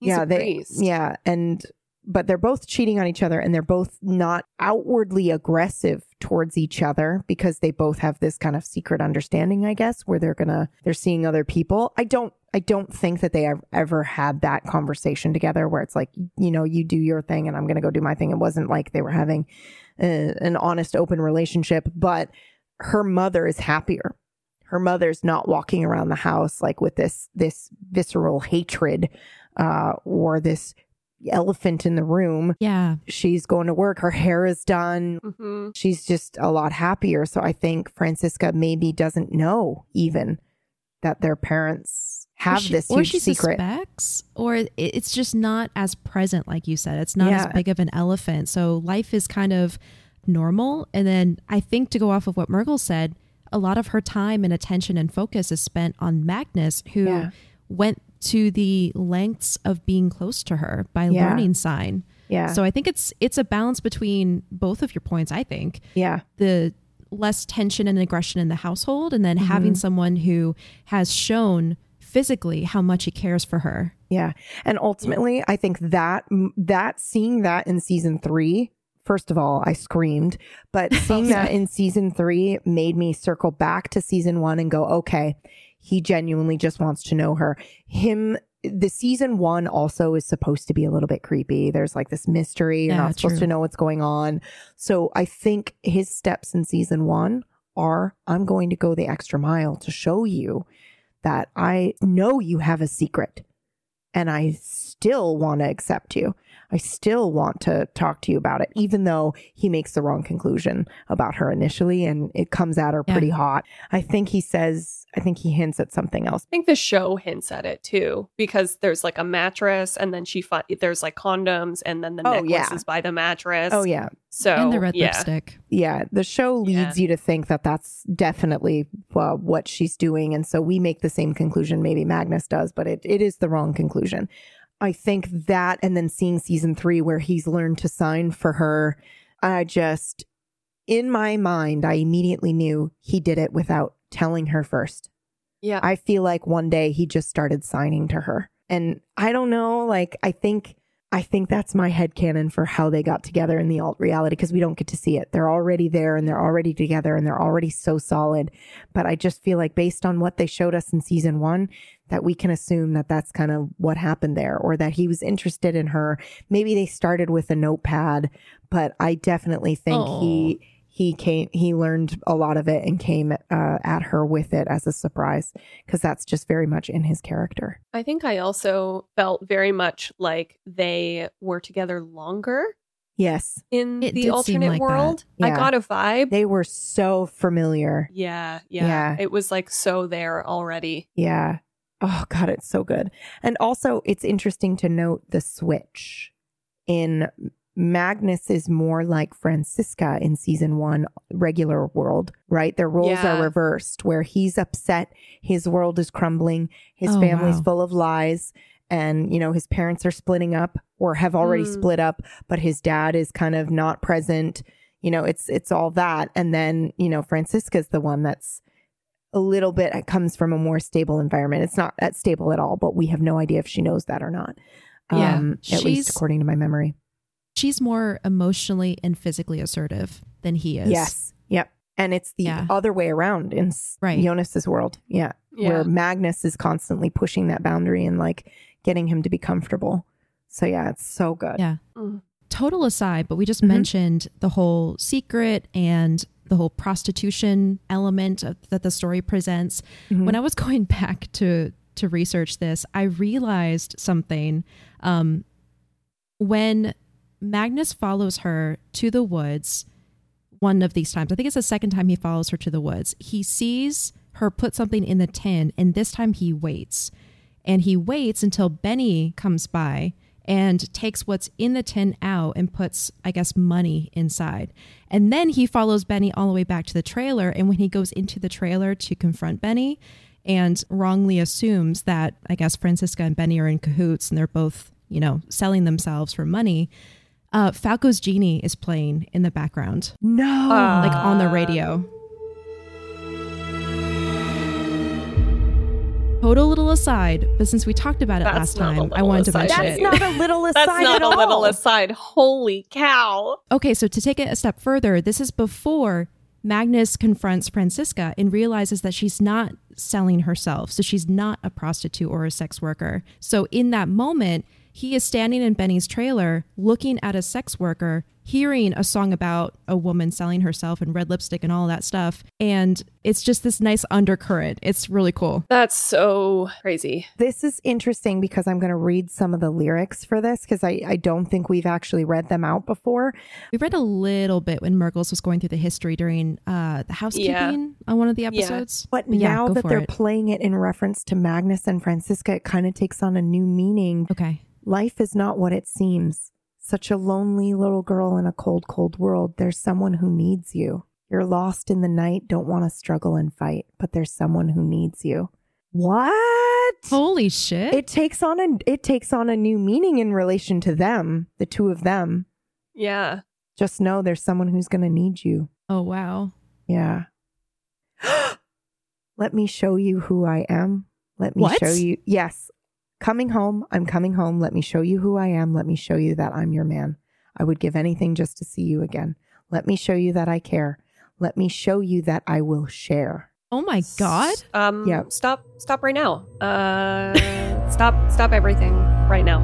He's yeah, a they, priest. yeah, and but they're both cheating on each other, and they're both not outwardly aggressive towards each other because they both have this kind of secret understanding, I guess, where they're gonna they're seeing other people. I don't. I don't think that they have ever had that conversation together where it's like, you know, you do your thing and I'm to go do my thing. It wasn't like they were having uh, an honest, open relationship, but her mother is happier. Her mother's not walking around the house like with this this visceral hatred uh, or this elephant in the room. yeah, She's going to work. Her hair is done. Mm-hmm. She's just a lot happier. So I think Franziska maybe doesn't know even that their parents have she, this or she secret. suspects, or it's just not as present, like you said. It's not Yeah. as big of an elephant. So life is kind of normal. And then I think to go off of what Mirggles said, a lot of her time and attention and focus is spent on Magnus, who Yeah. went to the lengths of being close to her by Yeah. learning sign. Yeah. So I think it's it's a balance between both of your points, I think. yeah. The less tension and aggression in the household and then mm-hmm. having someone who has shown physically how much he cares for her. Yeah. And ultimately, I think that that seeing that in season 3, first of all, I screamed, but seeing oh, that in season 3 made me circle back to season 1 and go, "Okay, he genuinely just wants to know her." Him the season 1 also is supposed to be a little bit creepy. There's like this mystery, you're Yeah, not supposed true. to know what's going on. So, I think his steps in season 1 are I'm going to go the extra mile to show you that I know you have a secret and I still want to accept you. I still want to talk to you about it, even though he makes the wrong conclusion about her initially and it comes at her Yeah. pretty hot. I think he says, I think he hints at something else. I think the show hints at it too, because there's like a mattress, and then she fi- there's like condoms, and then the Oh, necklace yeah. is by the mattress. Oh, yeah. so and the red yeah. lipstick. Yeah. The show leads Yeah. you to think that that's definitely uh, what she's doing. And so we make the same conclusion. Maybe Magnus does, but it, it is the wrong conclusion. I think that, and then seeing season three where he's learned to sign for her, I just, in my mind, I immediately knew he did it without telling her first. Yeah, I feel like one day he just started signing to her. And I don't know, like I think I think that's my head headcanon for how they got together in the alt reality because we don't get to see it. They're already there and they're already together and they're already so solid. But I just feel like based on what they showed us in season 1 that we can assume that that's kind of what happened there or that he was interested in her. Maybe they started with a notepad, but I definitely think he he came he learned a lot of it and came uh, at her with it as a surprise because that's just very much in his character I think I also felt very much like they were together longer yes in It the alternate like that. world. I got a vibe. they were so familiar yeah, yeah, Yeah. It was like so there already. yeah oh god it's so good and also it's interesting to note the switch in Magnus is more like Franziska in season one, regular world, right? Their roles Yeah. are reversed, where he's upset, his world is crumbling, his Oh, family's wow. full of lies, and you know his parents are splitting up or have already Mm. split up, but his dad is kind of not present. You know, it's it's all that, and then you know Franziska's the one that's a little bit it comes from a more stable environment. It's not that stable at all, but we have no idea if she knows that or not. Yeah. Um, at least She's- according to my memory. She's more emotionally and physically assertive than he is. Yes. Yep. And it's the Yeah. other way around in Right. Jonas's world. Yeah. Yeah. Where Magnus is constantly pushing that boundary and like getting him to be comfortable. So yeah, it's so good. Yeah. Mm. Total aside, but we just Mhm. mentioned the whole secret and the whole prostitution element of, that the story presents. Mhm. When I was going back to to research this, I realized something. Um, when Magnus follows her to the woods, one of these times, I think it's the second time he follows her to the woods, he sees her put something in the tin, and this time he waits. And he waits until Benny comes by and takes what's in the tin out and puts, I guess, money inside. And then he follows Benny all the way back to the trailer. And when he goes into the trailer to confront Benny and wrongly assumes that, I guess, Franziska and Benny are in cahoots and they're both, you know, selling themselves for money, uh, Falco's Jeanny is playing in the background, No. Uh, like on the radio. Total little aside, but since we talked about it That's last time, I little wanted to aside. mention That's it. not a little aside That's not at a all. little aside. Holy cow. Okay, so to take it a step further, this is before Magnus confronts Franziska and realizes that she's not selling herself. So she's not a prostitute or a sex worker. So in that moment, he is standing in Benny's trailer looking at a sex worker, hearing a song about a woman selling herself and red lipstick and all that stuff. And it's just this nice undercurrent. It's really cool. That's so crazy. This is interesting because I'm going to read some of the lyrics for this because I, I don't think we've actually read them out before. We read a little bit when Mirggles was going through the history during uh, the housekeeping on one of the episodes. But yeah, now go that they're it. playing it in reference to Magnus and Franziska, it kind of takes on a new meaning. Okay. Life is not what it seems. Such a lonely little girl in a cold, cold world. There's someone who needs you. You're lost in the night, don't want to struggle and fight, but there's someone who needs you. What? Holy shit. It takes on a it takes on a new meaning in relation to them, the two of them. Yeah. Just know there's someone who's going to need you. oh, wow. Yeah. Let me show you who I am. Let me What? show you. Yes. Coming home. I'm coming home. Let me show you who I am. Let me show you that I'm your man. I would give anything just to see you again. Let me show you that I care. Let me show you that I will share. Oh my God. Um Yeah. stop stop right now. Uh stop stop everything right now.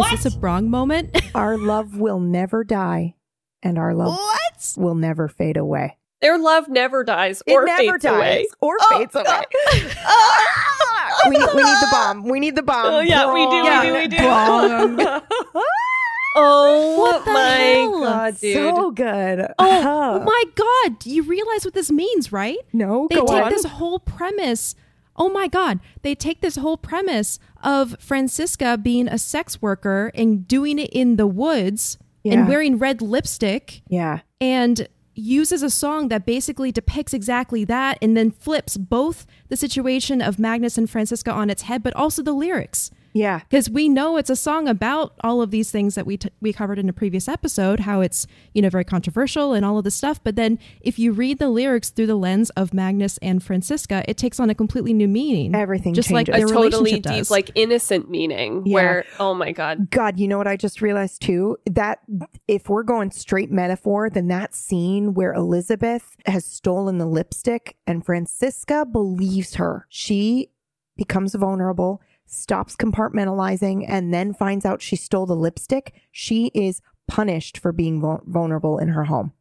Is this a Brong moment? Our love will never die, and our love what? will never fade away. Their love never dies It or never fades dies away. or Oh, fades away. God. we, need, we need the bomb. We need the bomb. Oh yeah, we do, Yeah. we do, we do. Bong. oh What the oh my hell? god, dude. So good. Oh, Huh. my God. You realize what this means, right? no, They go take on. this whole premise. Oh my God. They take this whole premise of Franziska being a sex worker and doing it in the woods Yeah. and wearing red lipstick yeah. and uses a song that basically depicts exactly that and then flips both the situation of Magnus and Franziska on its head, but also the lyrics. Yeah. Because we know it's a song about all of these things that we t- we covered in a previous episode, how it's you know very controversial and all of this stuff. But then if you read the lyrics through the lens of Magnus and Franziska, it takes on a completely new meaning. Everything just like changes. their a totally relationship deep, does. like innocent meaning Yeah. where oh my god. God, you know what I just realized too? That if we're going straight metaphor, then that scene where Elizabeth has stolen the lipstick and Franziska believes her. She becomes vulnerable, stops compartmentalizing, and then finds out she stole the lipstick. She is punished for being vulnerable in her home.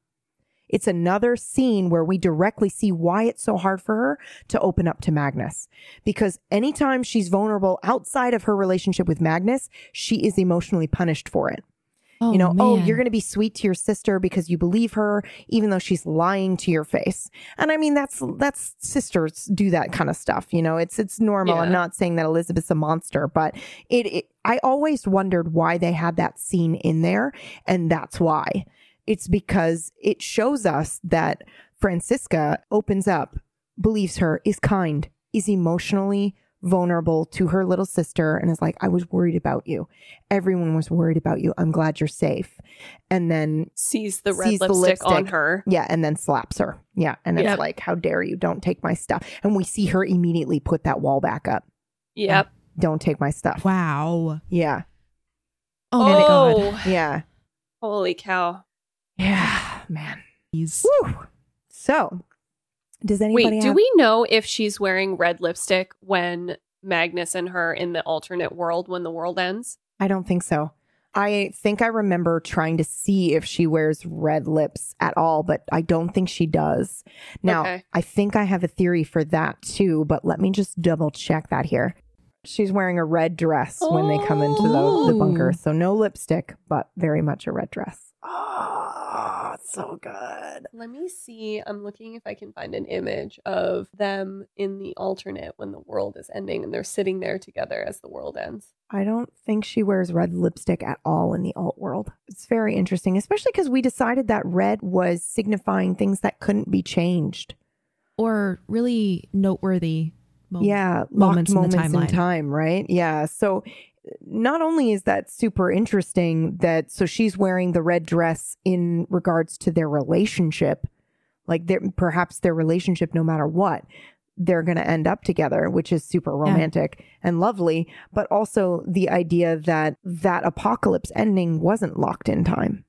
It's another scene where we directly see why it's so hard for her to open up to Magnus. Because anytime she's vulnerable outside of her relationship with Magnus, she is emotionally punished for it. Oh, you know, oh, you're going to be sweet to your sister because you believe her, even though she's lying to your face. And I mean, that's, that's sisters do that kind of stuff. You know, it's, it's normal. I'm not saying that Elizabeth's a monster, but it, it, I always wondered why they had that scene in there. And that's why it's because it shows us that Franziska opens up, believes her, is kind, is emotionally vulnerable to her little sister, and is like, I was worried about you. Everyone was worried about you. I'm glad you're safe. And then, Sees the red Sees the lipstick, on her. yeah, and then slaps her. Yeah. And it's Yep. like, how dare you? Don't take my stuff. And we see her immediately put that wall back up. Yep. Don't take my stuff. wow. Yeah. Oh, my god. Oh, Yeah. holy cow. Yeah. Man. Jeez. Whew. So, does anybody Wait, do we know if she's wearing red lipstick when Magnus and her in the alternate world when the world ends? I don't think so. I think I remember trying to see if she wears red lips at all, but I don't think she does. Now, Okay. I think I have a theory for that too, but let me just double check that here. She's wearing a red dress when they come into the, the bunker. Oh. So no lipstick, but very much a red dress. It's so good. Let me see. I'm looking if I can find an image of them in the alternate when the world is ending and they're sitting there together as the world ends. I don't think she wears red lipstick at all in the alt world. It's very interesting, especially because we decided that red was signifying things that couldn't be changed. Or really noteworthy moments. yeah, moments locked in the moments in time, right? Yeah. So not only is that super interesting that so she's wearing the red dress in regards to their relationship, like their perhaps their relationship no matter what, they're going to end up together, which is super romantic and lovely, but also the idea that that apocalypse ending wasn't locked in time.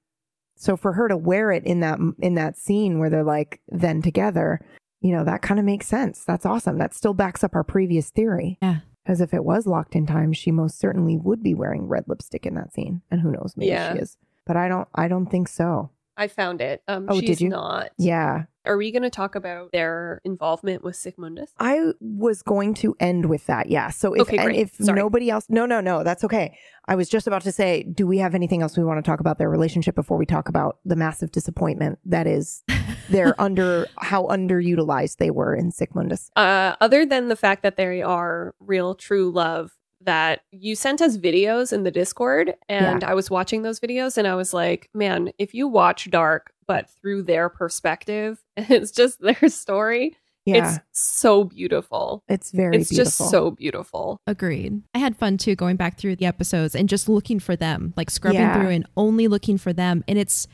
So for her to wear it in that in that scene where they're like then together, you know, that kind of makes sense. That's awesome. That still backs up our previous theory. Yeah. As if it was locked in time, she most certainly would be wearing red lipstick in that scene. And who knows, maybe Yeah. she is. But I don't I don't think so. I found it. Um, Oh, she's did you? not. Yeah. Are we going to talk about their involvement with Sic Mundus? I was going to end with that. Yeah. So if Okay, and if Sorry. nobody else No, no, no, that's okay. I was just about to say, do we have anything else we want to talk about their relationship before we talk about the massive disappointment that is their under how underutilized they were in Sic Mundus? Uh, other than the fact that they are real, true love, that you sent us videos in the Discord, and I was watching those videos, and I was like, man, if you watch Dark but through their perspective. It's just their story. Yeah. It's so beautiful. It's very it's beautiful. just so beautiful. Agreed. I had fun too going back through the episodes and just looking for them, like scrubbing Yeah. through and only looking for them. And it's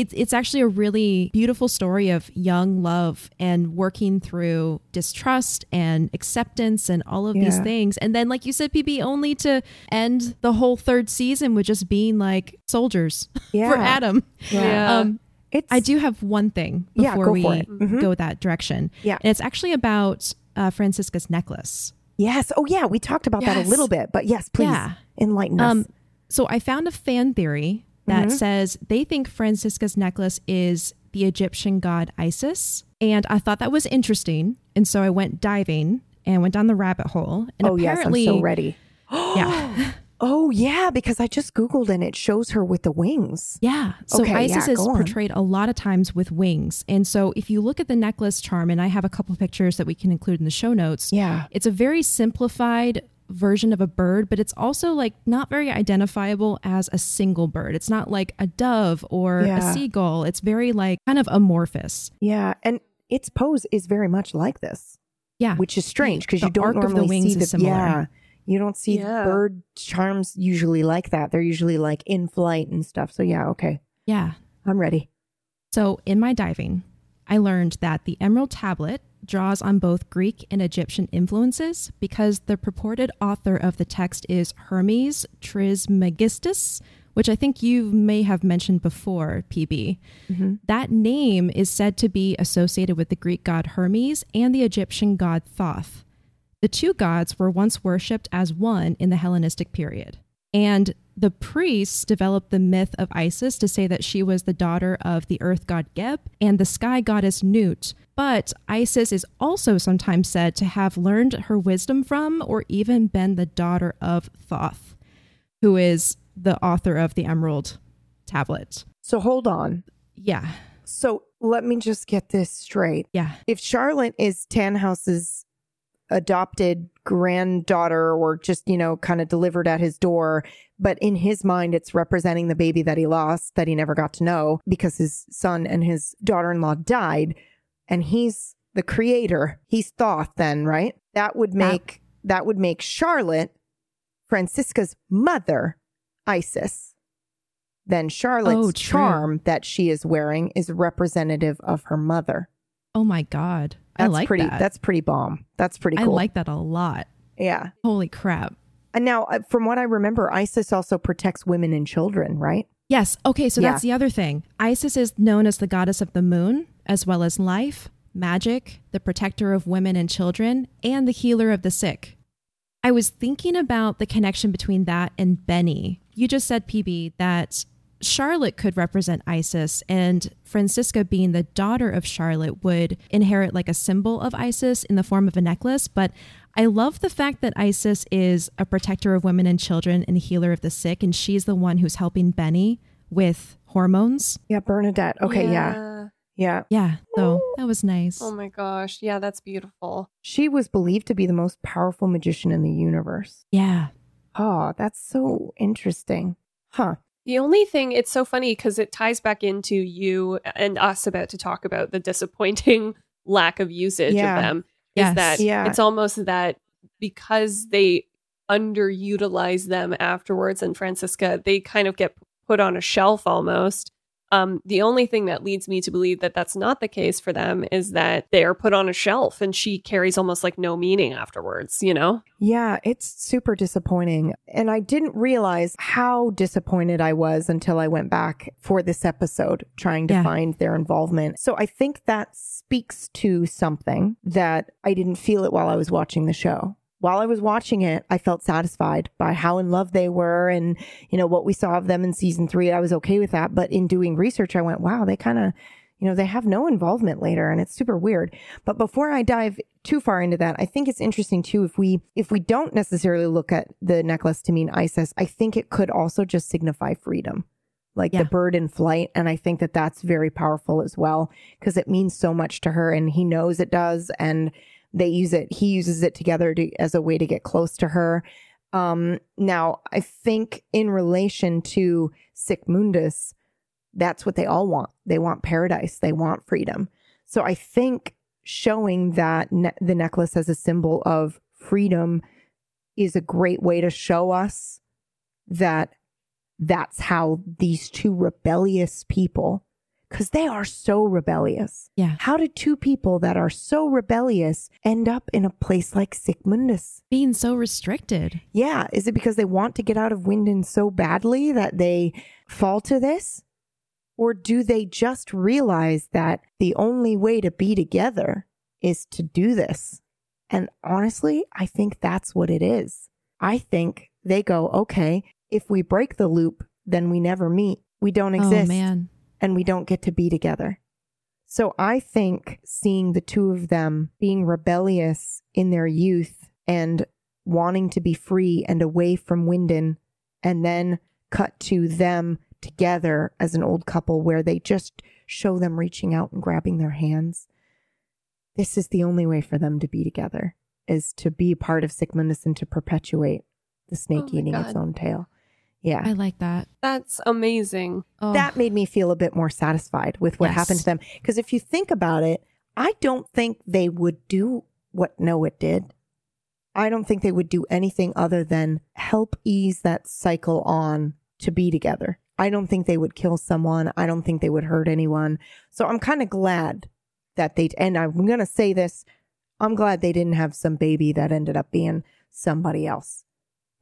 it's it's actually a really beautiful story of young love and working through distrust and acceptance and all of these things. And then like you said, PB, only to end the whole third season with just being like soldiers Yeah. for Adam. Yeah. Um It's I do have one thing Yeah, before go we. Mhm. go that direction. Yeah. And it's actually about uh, Franziska's necklace. Yes. Oh, yeah. We talked about that a little bit, but yes, please Yeah. enlighten us. Um, so I found a fan theory that Mhm. says they think Franziska's necklace is the Egyptian god Isis. And I thought that was interesting. And so I went diving and went down the rabbit hole. And oh, yes. I'm apparently, so ready. yeah. Oh, yeah. Because I just Googled and it shows her with the wings. Yeah. So Okay, Isis yeah, is portrayed a lot of times with wings. And so if you look at the necklace charm, and I have a couple pictures that we can include in the show notes, Yeah. it's a very simplified version of a bird, but it's also like not very identifiable as a single bird. It's not like a dove or Yeah. a seagull. It's very like kind of amorphous. Yeah. And its pose is very much like this, Yeah. which is strange because you don't arc the normally wings see the similar. Yeah. You don't see Yeah. bird charms usually like that. They're usually like in flight and stuff. So, yeah. Okay. yeah. I'm ready. So, in my diving, I learned that the Emerald Tablet draws on both Greek and Egyptian influences because the purported author of the text is Hermes Trismegistus, which I think you may have mentioned before, PB. Mm-hmm. That name is said to be associated with the Greek god Hermes and the Egyptian god Thoth. The two gods were once worshipped as one in the Hellenistic period. And the priests developed the myth of Isis to say that she was the daughter of the earth god Geb and the sky goddess Nut. But Isis is also sometimes said to have learned her wisdom from or even been the daughter of Thoth, who is the author of the Emerald Tablet. So, hold on. Yeah. So, let me just get this straight. Yeah. if Charlotte is Tannhaus's adopted granddaughter or just, you know, kind of delivered at his door, but in his mind, it's representing the baby that he lost that he never got to know because his son and his daughter in law died. And he's the creator. He's Thoth, then, right? That would make that would make Charlotte Franziska's mother, Isis. Then Charlotte's Oh, charm that she is wearing is representative of her mother. Oh my God. That's I like pretty. that. That's pretty bomb. That's pretty cool. I like that a lot. Yeah. Holy crap. And now, uh, from what I remember, ISIS also protects women and children, right? Yes. Okay. So Yeah. that's the other thing. Isis is known as the goddess of the moon, as well as life, magic, the protector of women and children, and the healer of the sick. I was thinking about the connection between that and Benny. You just said, PB, that Charlotte could represent Isis, and Franziska, being the daughter of Charlotte, would inherit like a symbol of Isis in the form of a necklace. But I love the fact that Isis is a protector of women and children and a healer of the sick, and she's the one who's helping Benny with hormones. Yeah, Bernadette. Okay, yeah. Yeah. Yeah, Yeah. so that was nice. Oh my gosh. Yeah, that's beautiful. She was believed to be the most powerful magician in the universe. Yeah. Oh, that's so interesting. Huh. The only thing, it's so funny because it ties back into you and us about to talk about the disappointing lack of usage Yeah. of them. Yes. Is that Yeah. it's almost that because they underutilize them afterwards and Franziska, they kind of get put on a shelf almost. Um, the only thing that leads me to believe that that's not the case for them is that they are put on a shelf and she carries almost like no meaning afterwards, you know? Yeah, it's super disappointing. And I didn't realize how disappointed I was until I went back for this episode trying to Yeah. find their involvement. So I think that speaks to something that I didn't feel it while I was watching the show. While I was watching it, I felt satisfied by how in love they were and, you know, what we saw of them in season three. I was okay with that. But in doing research, I went, wow, they kind of, you know, they have no involvement later and it's super weird. But before I dive too far into that, I think it's interesting too if we if we don't necessarily look at the necklace to mean Isis, I think it could also just signify freedom. Like Yeah. the bird in flight and I think that that's very powerful as well because it means so much to her and he knows it does and they use it he uses it together to, as a way to get close to her. Um now I think in relation to Sic Mundus that's what they all want. They want paradise, they want freedom. So I think showing that ne- the necklace as a symbol of freedom is a great way to show us that that's how these two rebellious people because they are so rebellious. Yeah. How did two people that are so rebellious end up in a place like Sic Mundus? Being so restricted. Yeah. Is it because they want to get out of Winden so badly that they fall to this? Or do they just realize that the only way to be together is to do this? And honestly, I think that's what it is. I think they go, okay, if we break the loop, then we never meet. We don't oh, exist Oh man. And we don't get to be together. So I think seeing the two of them being rebellious in their youth and wanting to be free and away from Winden, and then cut to them together as an old couple where they just show them reaching out and grabbing their hands. This is the only way for them to be together is to be part of Sic Mundus and to perpetuate the snake Oh eating its own tail. Yeah I like that. That's amazing. Oh, that made me feel a bit more satisfied with what Yes. happened to them. Because if you think about it, I don't think they would do what Noah did. I don't think they would do anything other than help ease that cycle on to be together. I don't think they would kill someone. I don't think they would hurt anyone. So I'm kind of glad that they, and I'm going to say this I'm glad they didn't have some baby that ended up being somebody else.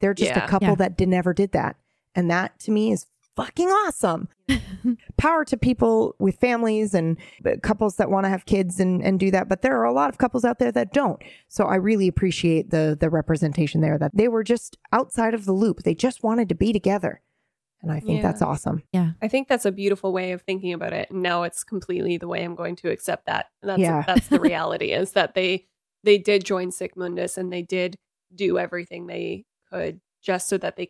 They're just Yeah. a couple Yeah. that did never did that. And that to me is fucking awesome. Power to people with families and uh, couples that want to have kids and, and do that. But there are a lot of couples out there that don't. So I really appreciate the the representation there that they were just outside of the loop. They just wanted to be together. And I think Yeah. that's awesome. yeah. I think that's a beautiful way of thinking about it. And now it's completely the way I'm going to accept that. That's Yeah. that's the reality is that they they did join Sic Mundus and they did do everything they could just so that they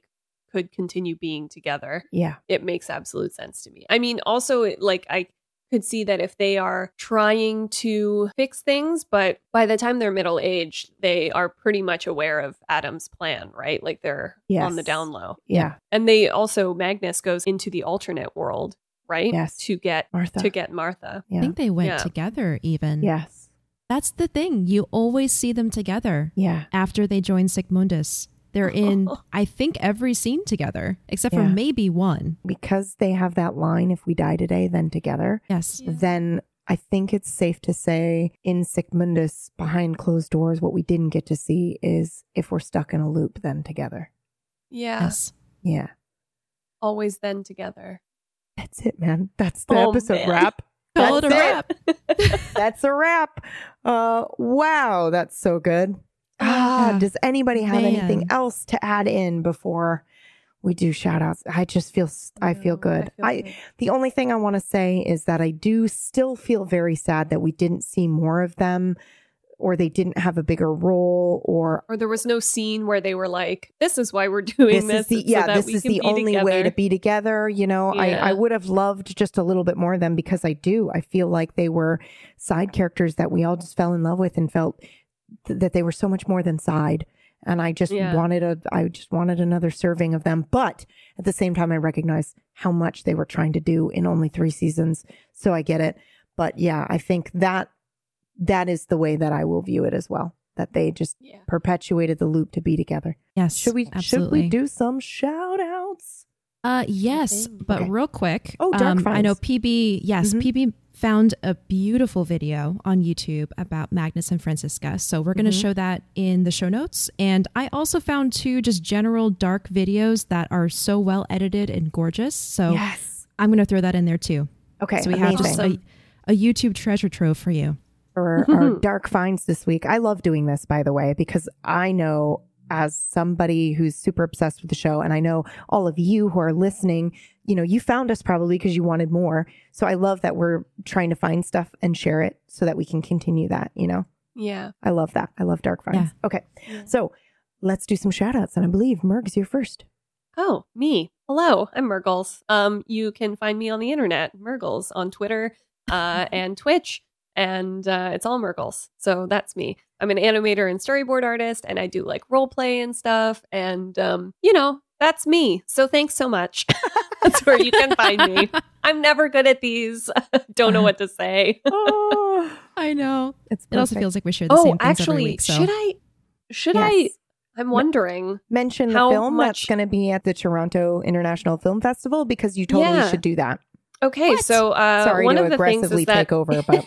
could continue being together. Yeah. It makes absolute sense to me. I mean, also like I could see that if they are trying to fix things, but by the time they're middle aged, they are pretty much aware of Adam's plan, right? Like they're on the down low. Yeah. And they also Magnus goes into the alternate world, right? Yes. To get Martha. to get Martha. Yeah. I think they went Yeah. together even. yes. That's the thing. You always see them together Yeah. after they join Sic Mundus. They're in, I think, every scene together, except for maybe one. Because they have that line, if we die today, then together. Yes. then I think it's safe to say in Sic Mundus, behind closed doors, what we didn't get to see is if we're stuck in a loop, then together. Yeah. Yes. Yeah. Always then together. That's it, man. That's the Oh, episode man. wrap. Call it a That's wrap. That's a wrap. Uh, wow, that's so good. Ah, Ah, does anybody have anything else to add in before we do shout outs? I just feel, I feel good. feel I. The only thing I want to say is that I do still feel very sad that we didn't see more of them or they didn't have a bigger role or Or there was no scene where they were like, "This is why we're doing this this." is the yeah that this is the only way to be together you know I, I would have loved just a little bit more of them because i do i feel like they were side characters that we all just fell in love with and felt th- that they were so much more than side and i just Yeah. wanted a i just wanted another serving of them but at the same time i recognize how much they were trying to do in only three seasons so i get it but yeah i think that that is the way that i will view it as well that they just Yeah. perpetuated the loop to be together Yes. should we absolutely. should we do some shout outs? Uh, yes, Okay. but Okay. real quick. Oh, Dark um, I know PB. Yes, Mhm. PB found a beautiful video on YouTube about Magnus and Franziska. So we're going to Mhm. show that in the show notes. And I also found two just general dark videos that are so well edited and gorgeous. So yes. I'm going to throw that in there too. Okay. so we amazing. have just a, a YouTube treasure trove for you. for our dark finds this week. I love doing this, by the way, because I know as somebody who's super obsessed with the show, and I know all of you who are listening, you know, you found us probably because you wanted more. So I love that we're trying to find stuff and share it so that we can continue that, you know? Yeah. I love that. I love dark finds. Okay. So let's do some shout outs. And I believe Merg's you're first. Oh, me. Hello, I'm Mirggles. Um, you can find me on the internet, Mirggles, on Twitter uh, and Twitch, and uh, it's all Murgles. So that's me. I'm an animator and storyboard artist, and I do like role play and stuff. And um, you know, that's me. So thanks so much. That's where you can find me. I'm never good at these. Don't know what to say. oh, I know. it's It also feels like we share the Oh, same things every actually, week. So. should I? Should Yes. I? I'm wondering. mention the how film that's going to be at the Toronto International Film Festival because you totally Yeah. should do that. Okay, What? so uh, Sorry one to of the things aggressively is that take over, but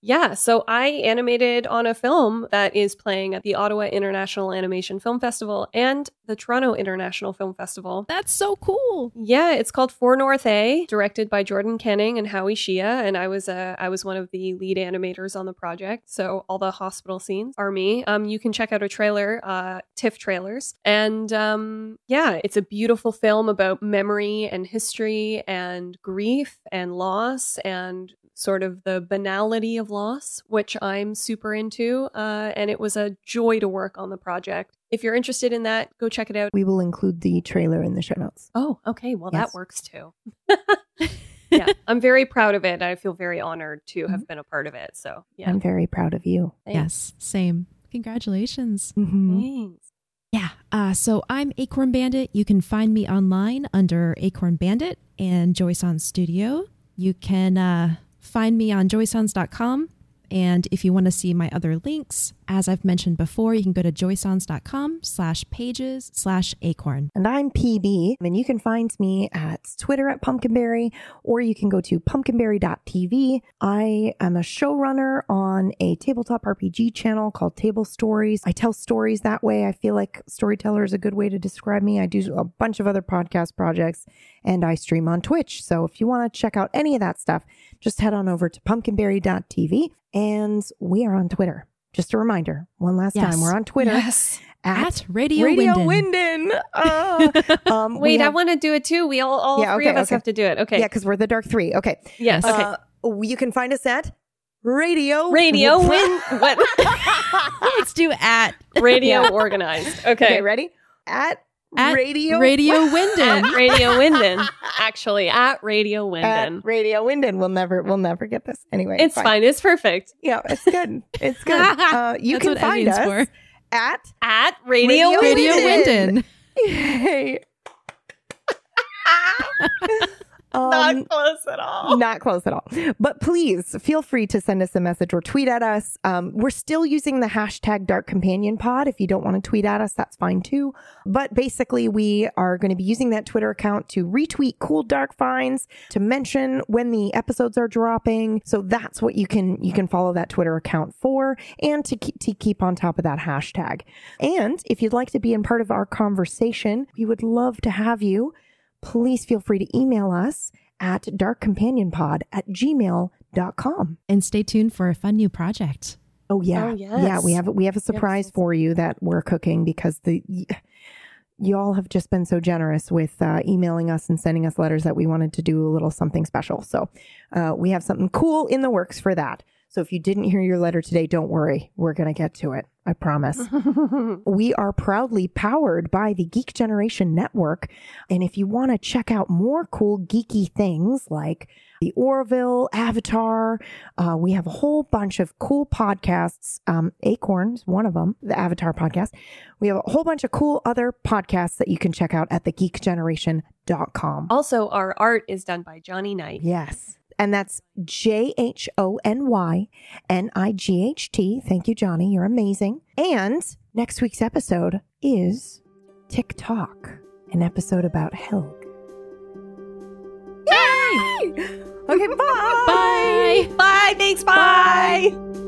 yeah, so I animated on a film that is playing at the Ottawa International Animation Film Festival and the Toronto International Film Festival. That's so cool. Yeah, it's called 4 North A, directed by Jordan Canning and Howie Shia, and I was uh, I was one of the lead animators on the project. So all the hospital scenes are me. Um, you can check out a trailer, uh, TIFF trailers, and um, yeah, it's a beautiful film about memory and history and grief and loss and sort of the banality of loss, which I'm super into. Uh, and it was a joy to work on the project. If you're interested in that, go check it out. we will include the trailer in the show notes. Oh, okay. Well, Yes. that works too. yeah, I'm very proud of it. I feel very honored to have been a part of it. So, yeah. I'm very proud of you. Thanks. Yes, same. Congratulations. Mhm. Thanks. Yeah. Uh, so I'm Acorn Bandit. You can find me online under Acorn Bandit and Joyce on Studio. You can uh, find me on joysons.com. And if you want to see my other links, as I've mentioned before, you can go to joysons.com slash pages slash acorn. And I'm PB, and you can find me at Twitter at Pumpkinberry, or you can go to pumpkinberry.tv. I am a showrunner on a tabletop RPG channel called Table Stories. I tell stories that way. I feel like storyteller is a good way to describe me. I do a bunch of other podcast projects, and I stream on Twitch. So if you want to check out any of that stuff, just head on over to pumpkinberry.tv, and we are on Twitter. Just a reminder, one last Yes. time, we're on Twitter Yes. At Radio, Radio Winden. Winden. Uh, um, we Wait, I want to do it too. We all, all Yeah, three okay, of us okay. have to do it. Okay. Yeah, because we're the Dark Three. Okay. Yes. Okay. Uh, you can find us at Radio Radio win. What? Let's do at Radio organized. Okay. Okay, ready? At, At Radio Radio At Winden. Radio Winden. Actually, at Radio At Winden. Radio Winden. We'll never we'll never get this. Anyway. It's fine. It's perfect. Yeah, it's good. It's good. Uh, you can find us for. at At Radio, Radio Radio Winden. Winden. Yay. Um, Not close at all. Not close at all. But please feel free to send us a message or tweet at us. Um, we're still using the hashtag Dark Companion Pod. If you don't want to tweet at us, that's fine too. But basically, we are going to be using that Twitter account to retweet cool dark finds, to mention when the episodes are dropping. So that's what you can you can follow that Twitter account for, and to keep, to keep on top of that hashtag. And if you'd like to be in part of our conversation, we would love to have you please feel free to email us at darkcompanionpod at gmail.com. And stay tuned for a fun new project. Oh yeah. Oh, yes. Yeah, we have we have a surprise yes. for you that we're cooking because the you all have just been so generous with uh, emailing us and sending us letters that we wanted to do a little something special. So uh, we have something cool in the works for that. So if you didn't hear your letter today, don't worry. We're going to get to it. I promise. we are proudly powered by the Geek Generation Network. And if you want to check out more cool geeky things like the Orville, Avatar, uh, we have a whole bunch of cool podcasts. Um, Acorns, one of them, the Avatar podcast. We have a whole bunch of cool other podcasts that you can check out at thegeekgeneration.com. Also, our art is done by Jhony Knight. Yes. And that's J H O N Y N I G H T. Thank you, Jhony. You're amazing. And next week's episode is TikTok, an episode about Helge. Yay! Okay, bye. Bye. Bye. Thanks. Bye.